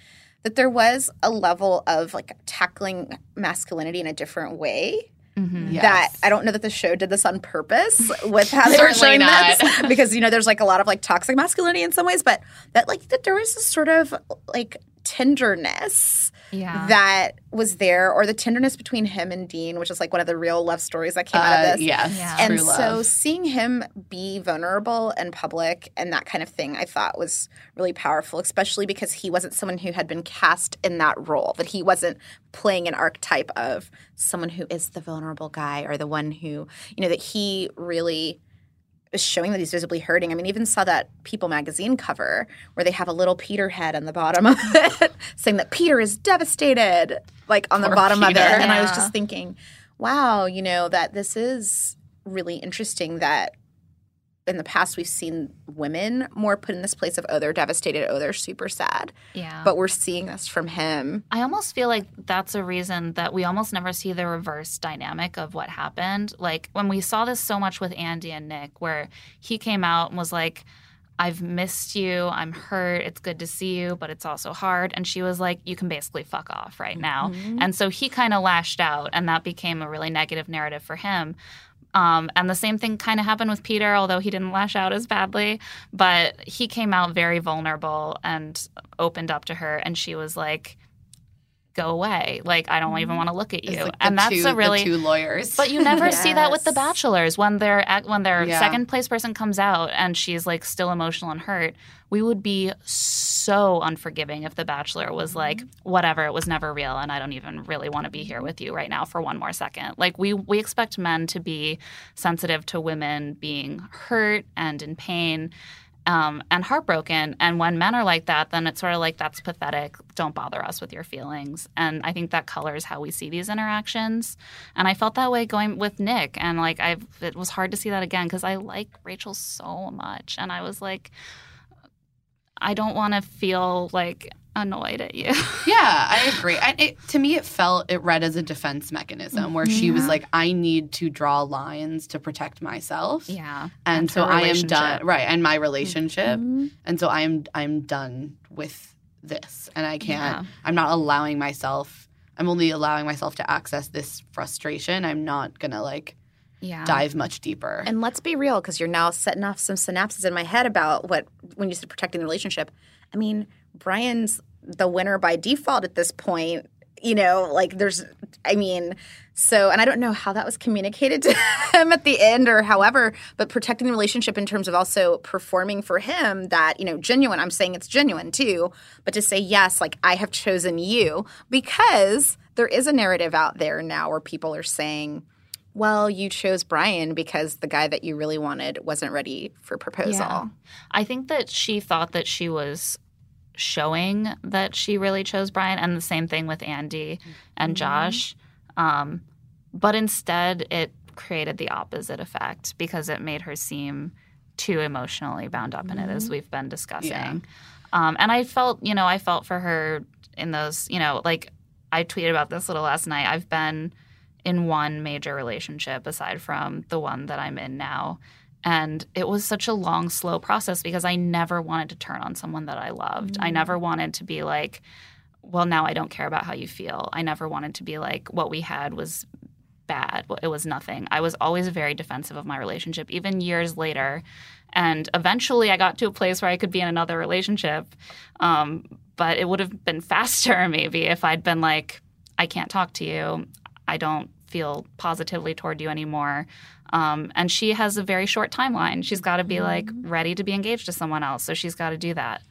that there was a level of like tackling masculinity in a different way. Mhm. That I don't know that the show did this on purpose with how they were Certainly showing not. this because you know there's like a lot of like toxic masculinity in some ways, but that like that there was a sort of like tenderness Yeah. that was there, or the tenderness between him and Dean, which is like one of the real love stories that came out Uh, of this. yes, Yeah. And true so love. seeing him be vulnerable and public and that kind of thing, I thought was really powerful, especially because he wasn't someone who had been cast in that role, that he wasn't playing an archetype of someone who is the vulnerable guy or the one who, you know, that he really is showing that he's visibly hurting. I mean, even saw that People magazine cover where they have a little Peter head on the bottom of it saying that Peter is devastated, like on the Poor bottom of it. Peter. And I was just thinking, wow, you know, that this is really interesting that in the past we've seen women more put in this place of, oh, they're devastated, oh, they're super sad. yeah. But we're seeing this from him. I almost feel like that's a reason that we almost never see the reverse dynamic of what happened. Like when we saw this so much with Andi and Nick, where he came out and was like, I've missed you. I'm hurt. It's good to see you, but it's also hard. And she was like, You can basically fuck off right now. Mm-hmm. And so he kind of lashed out, and that became a really negative narrative for him. Um, and the same thing kind of happened with Peter, although he didn't lash out as badly. But he came out very vulnerable and opened up to her, and she was like, "Go away! Like I don't even mm-hmm. want to look at you." like and that's two, a really the two lawyers. but you never see that with the bachelors when their when their Yeah. second place person comes out and she's like still emotional and hurt. We would be so unforgiving if the bachelor was mm-hmm. like, whatever, it was never real, and I don't even really want to be here with you right now for one more second. Like we we expect men to be sensitive to women being hurt and in pain. Um, and heartbroken. And when men are like that, then it's sort of like that's pathetic. Don't bother us with your feelings. And I think that colors how we see these interactions. And I felt that way going with Nick. And like I, it was hard to see that again because I like Rachel so much, and I was like, I don't want to feel like annoyed at you. Yeah, I agree. I, it, to me, it felt it read as a defense mechanism where she was like, "I need to draw lines to protect myself." yeah, and, And so I am done. Right, and my relationship, Mm-hmm. and so I'm I'm done with this, and I can't. Yeah. I'm not allowing myself. I'm only allowing myself to access this frustration. I'm not gonna like yeah. dive much deeper. And let's be real, because you're now setting off some synapses in my head about what when you said protecting the relationship. I mean, Bryan's the winner by default at this point. you know, like there's, I mean, so, and I don't know how that was communicated to him at the end or however, but protecting the relationship in terms of also performing for him that, you know, genuine. I'm saying it's genuine too, but to say, yes, like I have chosen you because there is a narrative out there now where people are saying, well, you chose Bryan because the guy that you really wanted wasn't ready for proposal. Yeah. I think that she thought that she was showing that she really chose Bryan, and the same thing with Andi and Josh. Um, but instead, it created the opposite effect because it made her seem too emotionally bound up in it, as we've been discussing. Yeah. Um, and I felt, you know, I felt for her in those, you know, like I tweeted about this little last night. I've been in one major relationship aside from the one that I'm in now. And it was such a long, slow process because I never wanted to turn on someone that I loved. I never wanted to be like, well, now I don't care about how you feel. I never wanted to be like, what we had was bad. It was nothing. I was always very defensive of my relationship, even years later. And eventually I got to a place where I could be in another relationship. Um, but it would have been faster, maybe, if I'd been like, I can't talk to you. I don't feel positively toward you anymore. Um, and she has a very short timeline. She's got to be like ready to be engaged to someone else. So she's got to do that.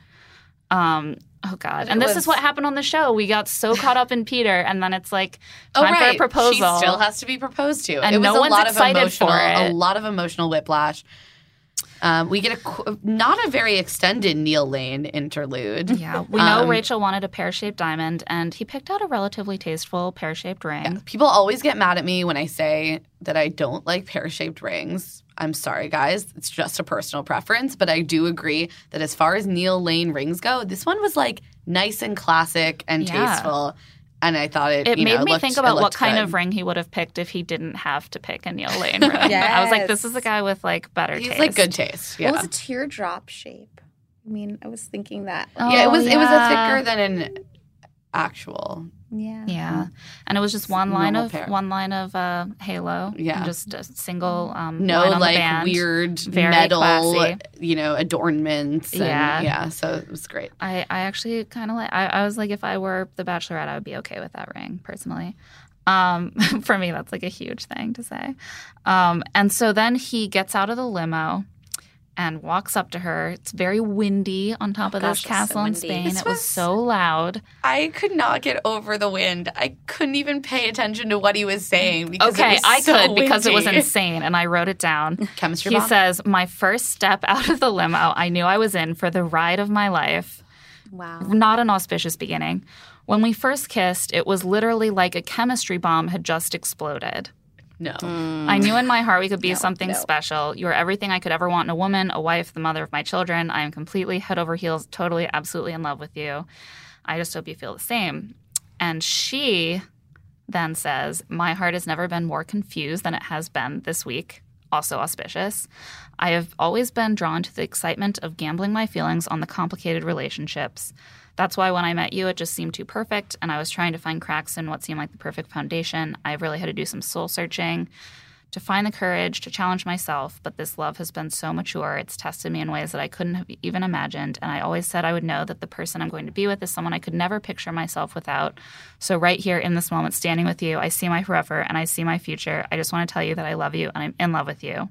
Um, oh God. And it this was- is what happened on the show. We got so caught up in Peter, and then it's like Oh, time right. for a proposal. She still has to be proposed to. And it was no a one's lot excited of emotional, for a lot of emotional whiplash. Um, we get a not a very extended Neil Lane interlude. yeah, we know Um, Rachel wanted a pear shaped diamond, and he picked out a relatively tasteful pear shaped ring. People always get mad at me when I say that I don't like pear shaped rings. I'm sorry, guys. It's just a personal preference, but I do agree that as far as Neil Lane rings go, this one was like nice and classic and Yeah. tasteful. And I thought it. It you made know, me looked- think about what kind good. of ring he would have picked if he didn't have to pick a Neil Lane ring. I was like, this is a guy with like better He's taste. like good taste. Yeah. What was a teardrop shape? I mean, I was thinking that. yeah, it Oh, was. It was a oh, thicker than an actual. Yeah. Yeah, and it was just one line normal of pear. one line of uh, Halo. Yeah. and just a single um, No, line on the like band. weird Very metal, classy. you know, adornments. And, Yeah. yeah. So it was great. I, I actually kind of like. I, I was like, if I were the Bachelorette, I would be okay with that ring personally. Um, for me, that's like a huge thing to say. Um, and so then he gets out of the limo and walks up to her. It's very windy on top oh, of gosh, this it's so castle in. Spain. This it was was- so loud. I could not get over the wind. I couldn't even pay attention to what he was saying because it Okay, was I so could because it was insane, and I wrote it down. Chemistry He bomb? says, "My first step out of the limo, I knew I was in for the ride of my life." Wow. Not an auspicious beginning. When we first kissed, it was literally like a chemistry bomb had just exploded. No. Mm. I knew in my heart we could be something no. special. You are everything I could ever want in a woman, a wife, the mother of my children. I am completely head over heels, totally, absolutely in love with you. I just hope you feel the same. And she then says, My heart has never been more confused than it has been this week. Also auspicious. I have always been drawn to the excitement of gambling my feelings on the complicated relationships. That's why when I met you, it just seemed too perfect, and I was trying to find cracks in what seemed like the perfect foundation. I really had to do some soul searching to find the courage to challenge myself, but this love has been so mature. It's tested me in ways that I couldn't have even imagined. And I always said I would know that the person I'm going to be with is someone I could never picture myself without. So, right here in this moment, standing with you, I see my forever and I see my future. I just want to tell you that I love you and I'm in love with you.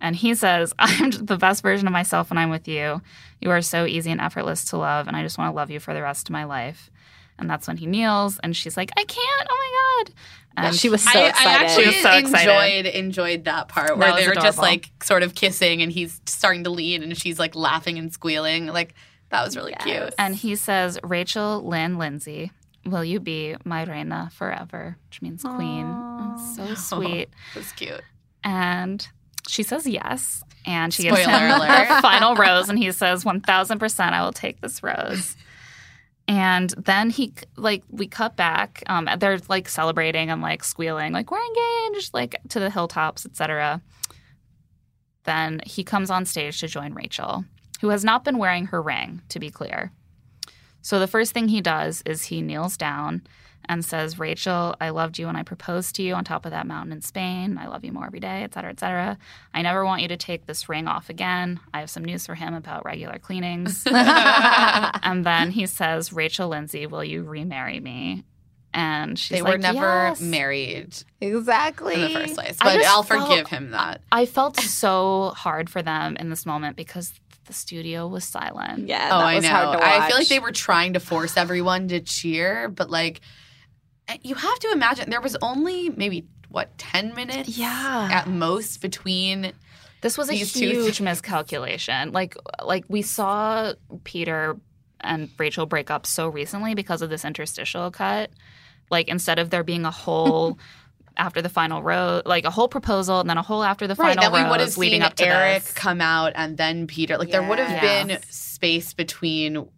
And he says, I'm the best version of myself when I'm with you. You are so easy and effortless to love, and I just want to love you for the rest of my life. And that's when he kneels, and she's like, I can't. Oh my God. And she was so I, excited. I actually She was so excited. enjoyed enjoyed that part where That was they're just like sort of kissing and he's starting to lean and she's like laughing and squealing. Like that was really cute. And he says, Rachel Lynn Lindsay, will you be my reina forever? Which means queen. So sweet. It was cute. And she says yes. And she Spoiler gives him alert. the final rose. And he says, 1000% I will take this rose. And then he, like, we cut back. Um, they're like celebrating and like squealing, like, we're engaged, like to the hilltops, etc. Then he comes on stage to join Rachel, who has not been wearing her ring, to be clear. So the first thing he does is he kneels down and says, Rachel, I loved you when I proposed to you on top of that mountain in Spain. I love you more every day, et cetera, et cetera. I never want you to take this ring off again. I have some news for him about regular cleanings. and then he says, Rachel Lindsay, will you remarry me? And she's they like, were never "Yes." married Exactly. in the first place. But I'll felt- forgive him that. I felt so hard for them in this moment because the studio was silent. Yeah. oh, that I know. hard to I feel like they were trying to force everyone to cheer, but like Uh, you have to imagine there was only maybe what 10 minutes Yeah. at most between This was a huge miscalculation. Like like we saw Peter and Rachel break up so recently because of this interstitial cut. Like instead of there being a whole after the final rose, like a whole proposal and then a whole after the right final would have rose leading up to Eric this. come out and then Peter like there would have Yes. been space between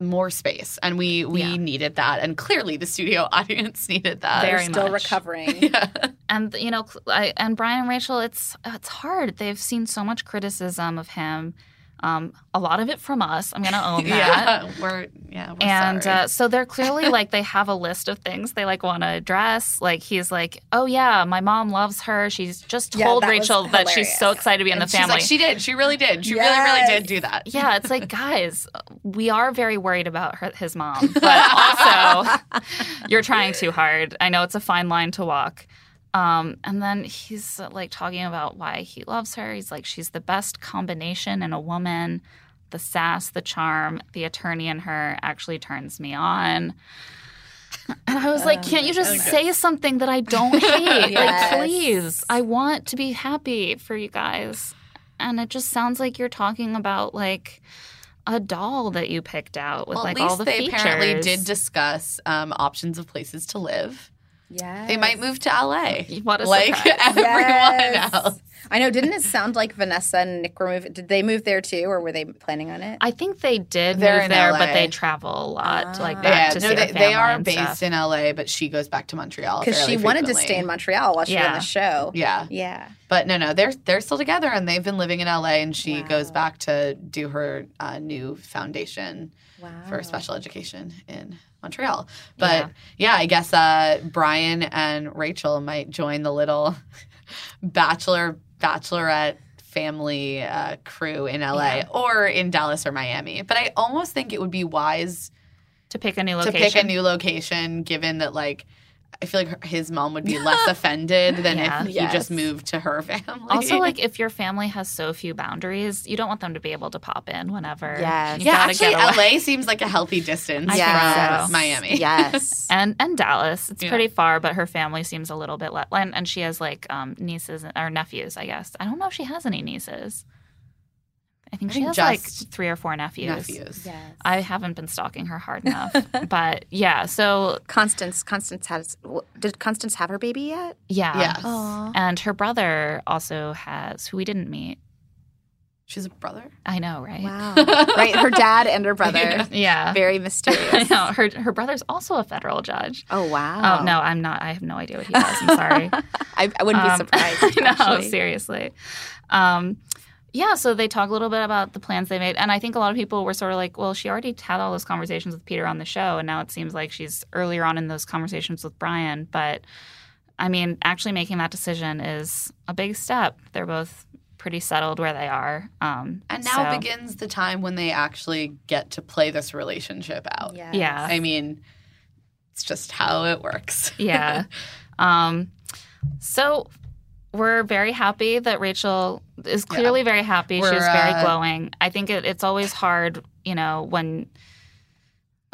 more space and we we Yeah. needed that and clearly the studio audience needed that they're still much. recovering. yeah. and you know I, and bryan and rachel it's it's hard they've seen so much criticism of him um, a lot of it from us. I'm gonna own that. Yeah we're yeah we're and sorry. uh, so they're clearly like they have a list of things they like want to address. Like he's like oh yeah my mom loves her. She's just Yeah, told that rachel that she's so excited to be in And the family. Like she did. She really did. She really really did do that. Yeah it's like guys we are very worried about her, his mom but also you're trying too hard. I know it's a fine line to walk um, and then he's uh, like talking about why he loves her he's like she's the best combination in a woman the sass the charm the attorney in her actually turns me on and I was like, can't you just say something that I don't hate? Yes. Like, please. I want to be happy for you guys. And it just sounds like you're talking about like a doll that you picked out with well, like all the they features. apparently did discuss um, options of places to live Yeah. they might move to LA What a like surprise. everyone Yes. else I know. Didn't it sound like Vanessa and Nick were moving? Did they move there too, or were they planning on it? I think they did They're move there, LA. but they travel a lot, like Ah. back yeah, to no, see they, they are based stuff. in LA, but she goes back to Montreal Because she fairly wanted to stay in Montreal while she was on the show. Yeah, Yeah. but no, no, they're they're still together, and they've been living in LA, and she Wow. goes back to do her uh, new foundation Wow. for special education in Montreal. But yeah, I guess uh, Bryan and Rachel might join the little bachelor bachelorette family uh, crew in LA or in Dallas or Miami. But I almost think it would be wise to pick a new location. to pick a new location, given that like. I feel like his mom would be less offended than Yeah. if he Yes. just moved to her family. also, like if your family has so few boundaries, you don't want them to be able to pop in whenever. Yes. Yeah, actually. LA seems like a healthy distance I from. Miami. Yes. and and Dallas. It's Yeah. pretty far, but her family seems a little bit less. And, and she has like um, nieces or nephews, I guess. I don't know if she has any nieces. I think I she think has like three or four nephews. nephews. yes. I haven't been stalking her hard enough, but yeah. So Constance. Constance has. Did Constance have her baby yet? yeah, Yes. and her brother also has who we didn't meet. She's a brother. I know, right? Wow. right. Her dad and her brother. Yeah. Very I mysterious. know. Her her brother's also a federal judge. Oh wow. Oh no, I'm not. I have no idea what he does. I'm sorry. I, I wouldn't be Um, surprised. I know, actually. seriously. Um, yeah, so they talk a little bit about the plans they made, and I think a lot of people were sort of like, "Well, she already had all those conversations with Peter on the show, and now it seems like she's earlier on in those conversations with Bryan." But I mean, actually making that decision is a big step. They're both pretty settled where they are, um, And now so- begins the time when they actually get to play this relationship out. Yes. Yeah. I mean, it's just how it works. yeah. Um, so we're very happy that Rachel is clearly very happy. We're, She's very uh, glowing. I think it, it's always hard, you know, when.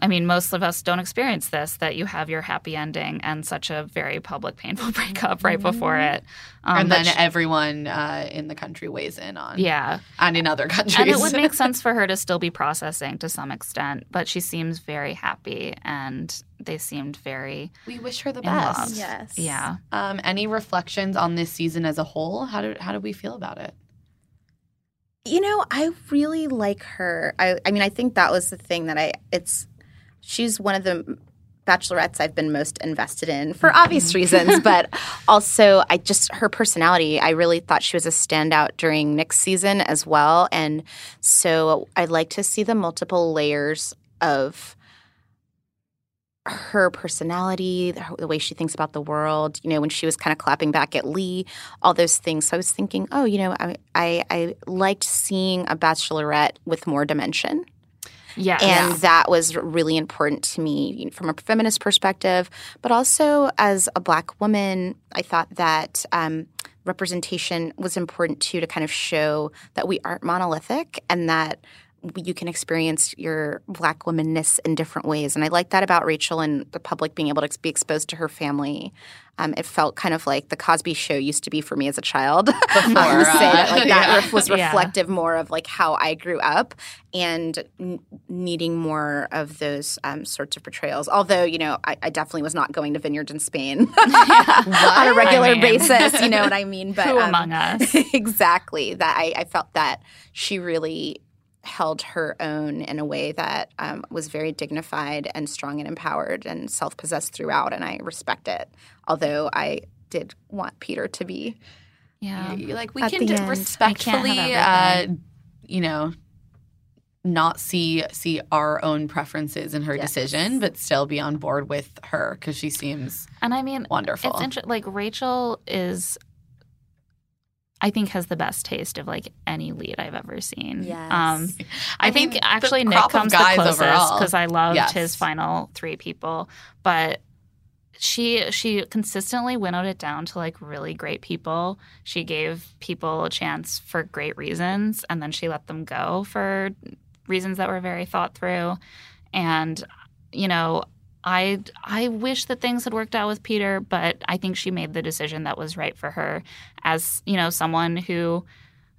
I mean, most of us don't experience this that you have your happy ending and such a very public, painful breakup right before it. Um, and then sh- everyone uh, in the country weighs in on. yeah. And in other countries. And it would make sense for her to still be processing to some extent, but she seems very happy and they seemed very we wish her the in love. best. Yes. Yeah. Um, any reflections on this season as a whole? How do how do we feel about it? You know, I really like her. I, I mean, I think that was the thing that I. It's she's one of the bachelorettes I've been most invested in for obvious mm-hmm. reasons, but also I just her personality. I really thought she was a standout during Nick's season as well, and so I like to see the multiple layers of her personality, the, the way she thinks about the world. You know, when she was kind of clapping back at Lee, all those things. So I was thinking, oh, you know, I I, I liked seeing a bachelorette with more dimension. Yeah. And Yeah. that was really important to me from a feminist perspective, but also as a black woman, I thought that um, representation was important too to kind of show that we aren't monolithic and that you can experience your black womanness in different ways. And I like that about Rachel and the public being able to be exposed to her family. Um, it felt kind of like the Cosby Show used to be for me as a child. Before, I would say that like that yeah. ref- was Yeah. reflective more of like how I grew up and n- needing more of those um, sorts of portrayals. Although you know, I, I definitely was not going to vineyards in Spain on a regular I mean. basis. You know what I mean? But Who um, among us? exactly that I, I felt that she really held her own in a way that um, was very dignified and strong and empowered and self-possessed throughout and i respect it although i did want peter to be Yeah. Like we At can the d- end. respectfully, uh, you know, not see see our own preferences in her Yes. decision, but still be on board with her because she seems And I mean, wonderful. It's interesting. Like Rachel is, I think, has the best taste of like any lead I've ever seen. Yes. Um, I, I think mean, actually Nick crop of comes the guys closest because I loved Yes. his final three people, but. She she consistently winnowed it down to like really great people. She gave people a chance for great reasons, and then she let them go for reasons that were very thought through. And you know, I I wish that things had worked out with Peter, but I think she made the decision that was right for her. As you know, someone who,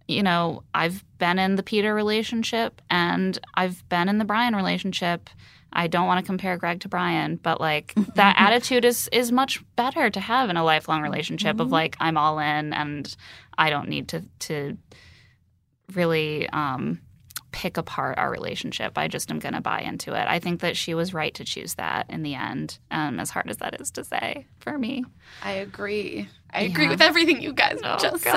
you know, I've been in the Peter relationship and I've been in the Bryan relationship. I don't want to compare Greg to Bryan, but like that attitude is is much better to have in a lifelong relationship of like I'm all in and I don't need to to really um, pick apart our relationship. I just am going to buy into it. I think that she was right to choose that in the end, um, as hard as that is to say for me. I agree. I agree Yeah. with everything you guys Oh, just God.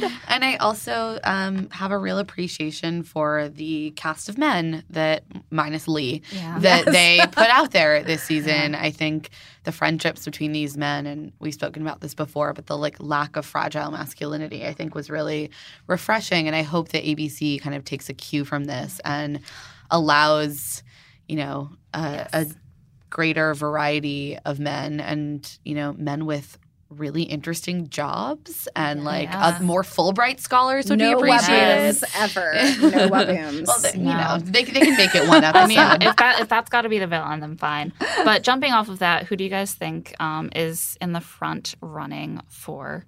said. And I also um, have a real appreciation for the cast of men that, minus Lee, Yeah. that they put out there this season. I think the friendships between these men, and we've spoken about this before, but the like lack of fragile masculinity, I think was really refreshing. And I hope that ABC kind of takes a cue from this and allows, you know, a, a greater variety of men and, you know, men with really interesting jobs and like Yeah. uh, more Fulbright scholars would no be appreciated. Whabooms ever no Whabooms Well, they, you know, they, they can make it one episode. I mean, if that if that's got to be the villain, then fine. But jumping off of that, who do you guys think um, is in the front running for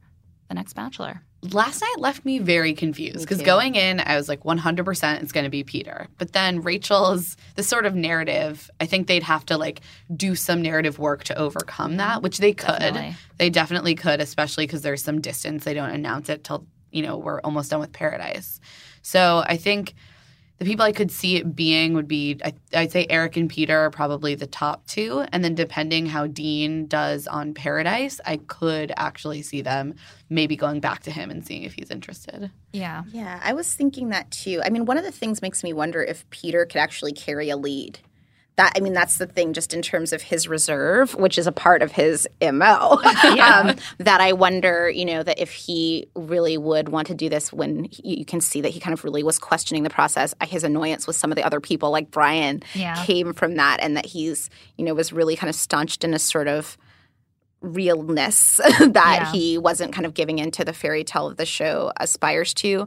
the next Bachelor? Last night left me very confused because going in, I was like 100% it's going to be Peter. But then Rachel's the sort of narrative, I think they'd have to like do some narrative work to overcome that, which they could. Definitely. They definitely could, especially because there's some distance. They don't announce it till, you know, we're almost done with Paradise. So I think the people I could see it being would be, I, I'd say Eric and Peter are probably the top two. And then depending how Dean does on Paradise, I could actually see them maybe going back to him and seeing if he's interested. Yeah. Yeah, I was thinking that too. I mean, one of the things makes me wonder if Peter could actually carry a lead. That I mean, that's the thing, just in terms of his reserve, which is a part of his mo. um, that I wonder, you know, that if he really would want to do this, when he, you can see that he kind of really was questioning the process. His annoyance with some of the other people, like Bryan, Yeah. came from that, and that he's, you know, was really kind of staunched in a sort of realness that Yeah. he wasn't kind of giving into the fairy tale of the show aspires to.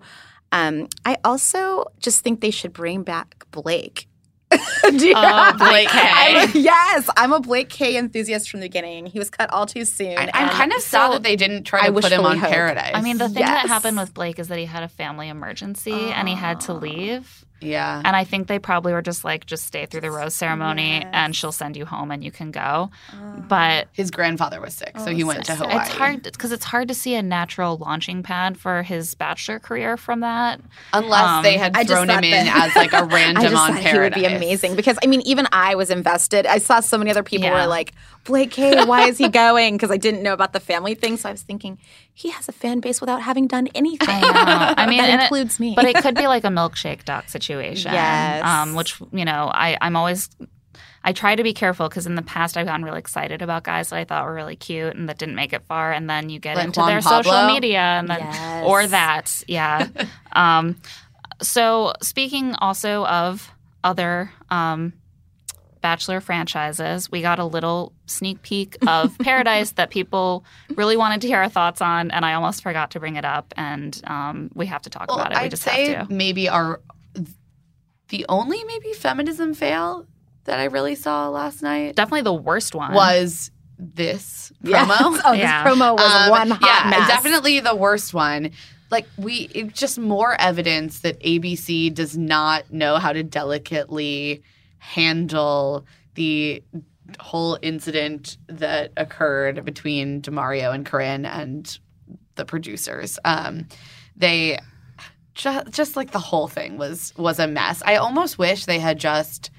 Um, I also just think they should bring back Blake. Do you- Oh, Blake K. I'm a- yes, I'm a Blake K enthusiast from the beginning. He was cut all too soon. I, I'm kind of sad that they didn't try I to put him on hope. Paradise. I mean, the thing that happened with Blake is that he had a family emergency and he had to ah. leave. Yeah. And I think they probably were just like, just stay through the rose ceremony Yes. and she'll send you home and you can go. But His grandfather was sick, so Oh, he went to so sad. Hawaii. it's hard because it's hard to see a natural launching pad for his bachelor career from that. Unless Um, they had thrown him in as like a random just on thought Paradise. he would be amazing because I mean, even I was invested. I saw so many other people Yeah. were like, "Blake K, why is he going?" Because I didn't know about the family thing, so I was thinking he has a fan base without having done anything. I. I mean, that and it- includes me. But it could be like a milkshake doc situation. Yes. Um, which, you know, I, I'm always. I try to be careful because in the past I've gotten really excited about guys that I thought were really cute and that didn't make it far, and then you get Like into Juan their Pablo? social media and then Yes. or that, yeah. um, so speaking also of other um, Bachelor franchises, we got a little sneak peek of Paradise that people really wanted to hear our thoughts on, and I almost forgot to bring it up, and um, we have to talk Well, about it. We I'd just say have to. maybe our the only maybe feminism fail that I really saw last night Definitely the worst one was this Yes. promo. Oh, Yeah. this promo was Um, one hot yeah, mess. definitely the worst one. Like we, it's just more evidence that ABC does not know how to delicately handle the whole incident that occurred between DeMario and Corinne and the producers. Um, they just, just like the whole thing was was a mess. I almost wish they had just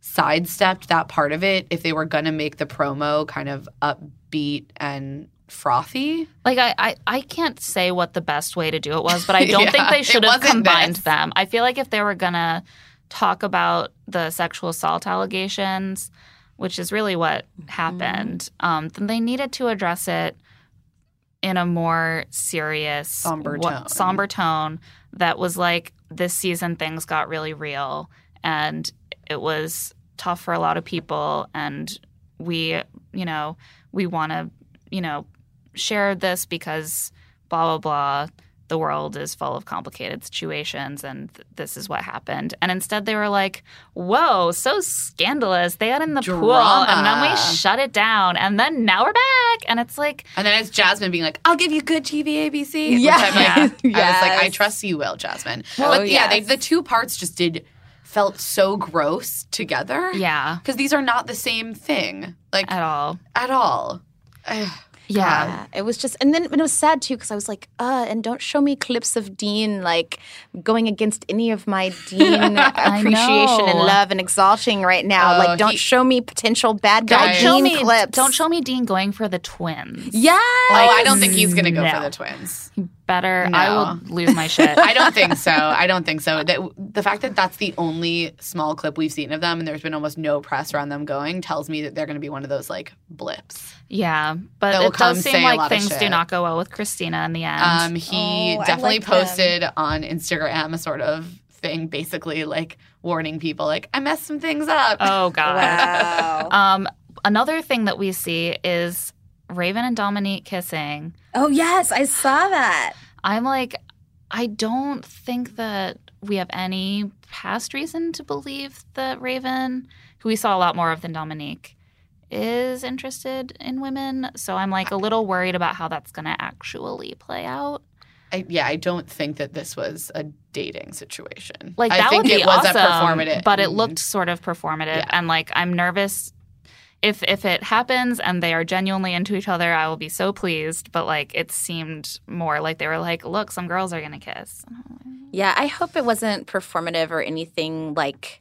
sidestepped that part of it if they were going to make the promo kind of upbeat and frothy. Like I, I, I can't say what the best way to do it was, but I don't Yeah, think they should have combined this. them. I feel like if they were gonna talk about the sexual assault allegations, which is really what Mm-hmm. happened, um, then they needed to address it in a more serious, Somber what- tone. somber tone that was like this season things got really real and it was tough for a lot of people and we you know we want to you know share this because blah blah blah the world is full of complicated situations and th- this is what happened and instead they were like whoa so scandalous they got in the pool and then we shut it down and then now we're back and it's like And then it's Jasmine being like, "I'll give you good TV, ABC." Yeah. Which I'm like, I was like, "I trust you, will, Jasmine." Well, but yeah, they, the two parts just did felt so gross together. yeah because these are not the same thing, like at all at all. Ugh. yeah Yeah, it was just, and then and it was sad too because I was like, uh, and don't show me clips of Dean like going against any of my Dean appreciation and love and exalting right now. Oh, like, don't he- show me potential bad guy Guys. show Dean me clips. don't show me dean going for the twins Yeah, oh, I don't think he's gonna go no. for the twins. Better i No. will lose my shit I don't think so. I don't think so. That the fact that that's the only small clip we've seen of them, and there's been almost no press around them going, tells me that they're going to be one of those like blips. Yeah, but That will it come does say seem like things do not go well with Kristina in the end. Um, he Oh, I definitely liked him. posted on Instagram a sort of thing, basically like warning people, like I messed some things up. oh god. wow. Um, another thing that we see is Raven and Dominique kissing. oh yes, I saw that. I'm like, I don't think that we have any past reason to believe that Raven, who we saw a lot more of than Dominique, is interested in women. So I'm like a little worried about how that's going to actually play out. I, yeah, I don't think that this was a dating situation. Like I that think would be it was awesome, a performative, but it Mm. looked sort of performative, Yeah. and like I'm nervous. If if it happens and they are genuinely into each other, I will be so pleased. But like it seemed more like they were like, look, some girls are gonna kiss. Yeah, I hope it wasn't performative or anything like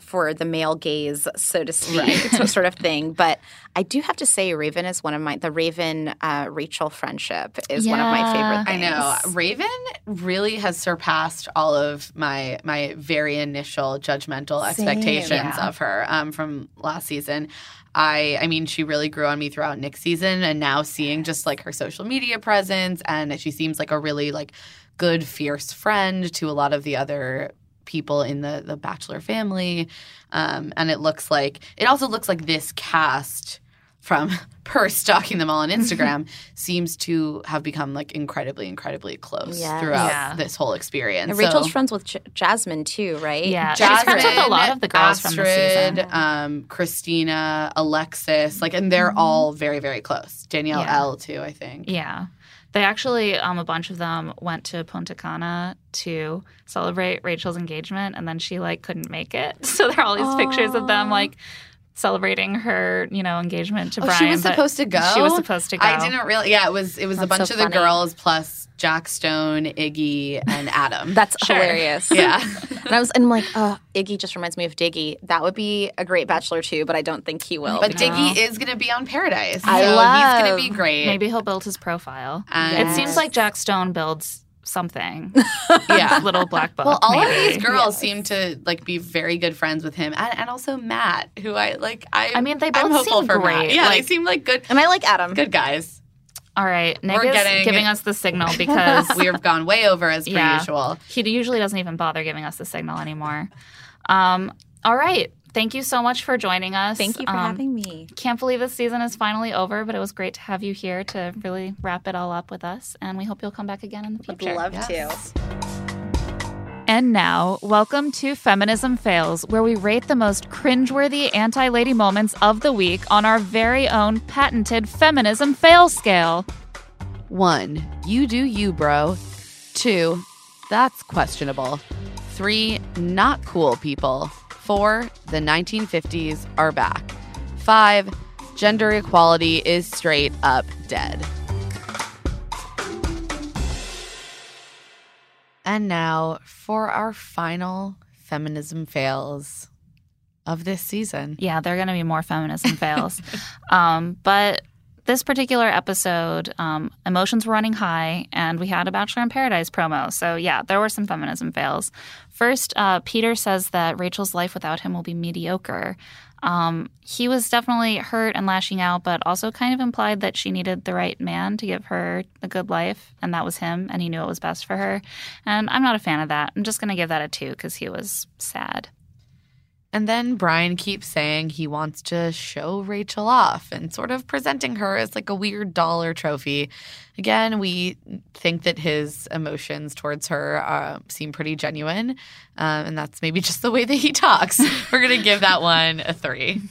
for the male gaze, so to speak, so sort of thing. But I do have to say, Raven is one of my the Raven uh, Rachel friendship is one of my Yeah. favorite. I know Raven really has surpassed all of my my very initial judgmental Same. expectations Yeah. of her um, from last season. I I mean, she really grew on me throughout Nick's season, and now seeing just like her social media presence, and she seems like a really like good, fierce friend to a lot of the other people in the the Bachelor family. Um, and it looks like it also looks like this cast from her stalking them all on Instagram seems to have become like incredibly, incredibly close Yes. throughout Yeah. this whole experience. And Rachel's So- friends with J- Jasmine too, right? Yeah, she's friends with a lot of the girls from the season. um, Kristina, Alexis, like, and they're all very, very close. Danielle Mm-hmm. Yeah. L too, I think. Yeah. They actually, um, a bunch of them went to Punta Cana to celebrate Rachel's engagement, and then she like couldn't make it. So there are all these pictures of them like celebrating her, you know, engagement to Oh, Bryan. she was supposed to go. She was supposed to go. I didn't really. Yeah, it was. It was a bunch so of the funny. girls plus Jack Stone, Iggy, and Adam. That's Sure. hilarious. yeah. And I was, and I'm like, oh, Iggy just reminds me of Diggy. That would be a great bachelor too, but I don't think he will. But because- Diggy is going to be on Paradise. I so he's going to be great. Maybe he'll build his profile. And- It seems like Jack Stone builds something. Yeah. Little black book. Well, all of these girls seem to like be very good friends with him, and, and also Matt, who I like. I I mean, they both I'm seem for Matt. great. Yeah, Like- they seem like good, and I like Adam. good guys. All right, Nick We're getting- giving us the signal because We've gone way over as per Yeah. usual. he usually doesn't even bother giving us the signal anymore. Um, all right. Thank you so much for joining us. Thank you for Um, having me. Can't believe this season is finally over, but it was great to have you here to really wrap it all up with us. And we hope you'll come back again in the Would future. love Yes. to. And now, welcome to Feminism Fails, where we rate the most cringeworthy anti lady moments of the week on our very own patented feminism fail scale. One, you do you, bro. Two, that's questionable. Three, not cool people. Four, the 1950s are back. Five, gender equality is straight up dead. And now for our final feminism fails of this season. Yeah, there are going to be more feminism fails. um, but this particular episode, um, emotions were running high, and we had a Bachelor in Paradise promo. So, yeah, there were some feminism fails. First, uh, Peter says that Rachel's life without him will be mediocre. Um, he was definitely hurt and lashing out, but also kind of implied that she needed the right man to give her a good life, and that was him, and he knew it was best for her. And I'm not a fan of that. I'm just going to give that a two because he was sad. And then Bryan keeps saying he wants to show Rachel off and sort of presenting her as like a weird dollar trophy. Again, we think that his emotions towards her uh, seem pretty genuine. Um, and that's maybe just the way that he talks. We're going to give that one a three.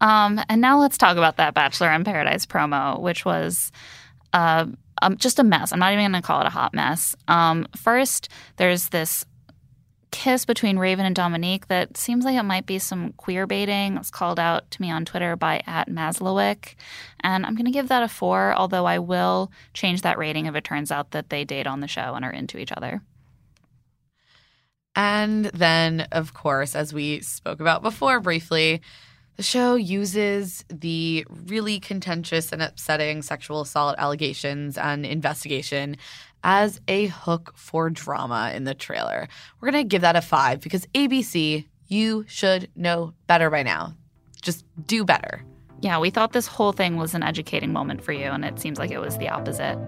Um, and now let's talk about that Bachelor in Paradise promo, which was uh, um, just a mess. I'm not even going to call it a hot mess. Um, first, there's this kiss between Raven and Dominique that seems like it might be some queer baiting. It's called out to me on Twitter by at Maslowick. And I'm going to give that a four, although I will change that rating if it turns out that they date on the show and are into each other. And then, of course, as we spoke about before briefly, the show uses the really contentious and upsetting sexual assault allegations and investigation as a hook for drama in the trailer. We're going to give that a five because ABC, you should know better by now. Just do better. Yeah, we thought this whole thing was an educating moment for you, and it seems like it was the opposite.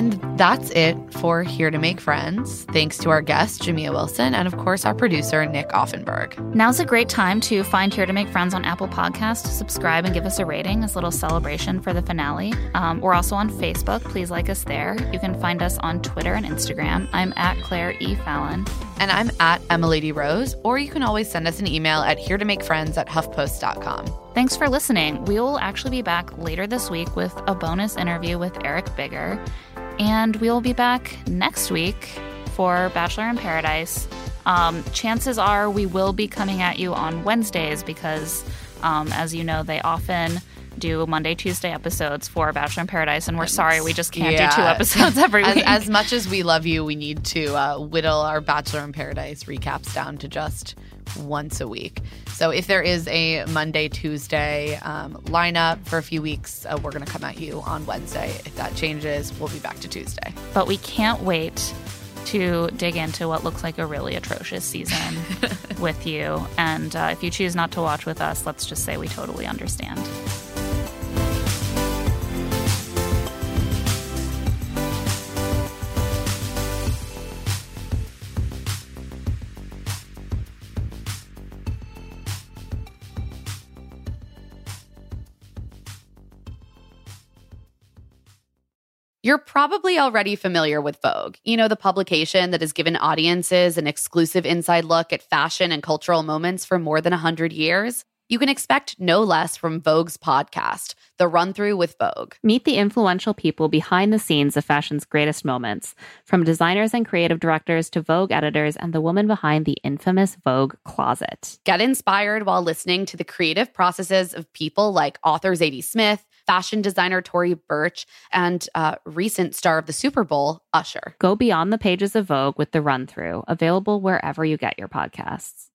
And that's it for Here to Make Friends. Thanks to our guest, Jamia Wilson, and of course, our producer, Nick Offenberg. Now's a great time to find Here to Make Friends on Apple Podcasts, subscribe and give us a rating as a little celebration for the finale. Um, we're also on Facebook. Please like us there. You can find us on Twitter and Instagram. I'm at Claire E. Fallon. And I'm at Emily D. Rose, or you can always send us an email at here to make friends at huffpost.com. Thanks for listening. We will actually be back later this week with a bonus interview with Eric Bigger. And we will be back next week for Bachelor in Paradise. Um, chances are we will be coming at you on Wednesdays because, um, as you know, they often do Monday, Tuesday episodes for Bachelor in Paradise. And we're sorry, we just can't do two episodes every As, week. as much as we love you, we need to uh, whittle our Bachelor in Paradise recaps down to just once a week. So if there is a Monday, Tuesday um, lineup for a few weeks, uh, we're going to come at you on Wednesday. If that changes, we'll be back to Tuesday. but we can't wait to dig into what looks like a really atrocious season with you. And uh, if you choose not to watch with us, let's just say we totally understand. You're probably already familiar with Vogue, you know, the publication that has given audiences an exclusive inside look at fashion and cultural moments for more than 100 years. You can expect no less from Vogue's podcast, The Run Through with Vogue. Meet the influential people behind the scenes of fashion's greatest moments, from designers and creative directors to Vogue editors and the woman behind the infamous Vogue closet. Get inspired while listening to the creative processes of people like author Zadie Smith, fashion designer Tory Burch and uh, recent star of the Super Bowl, Usher. Go beyond the pages of Vogue with the run through, available wherever you get your podcasts.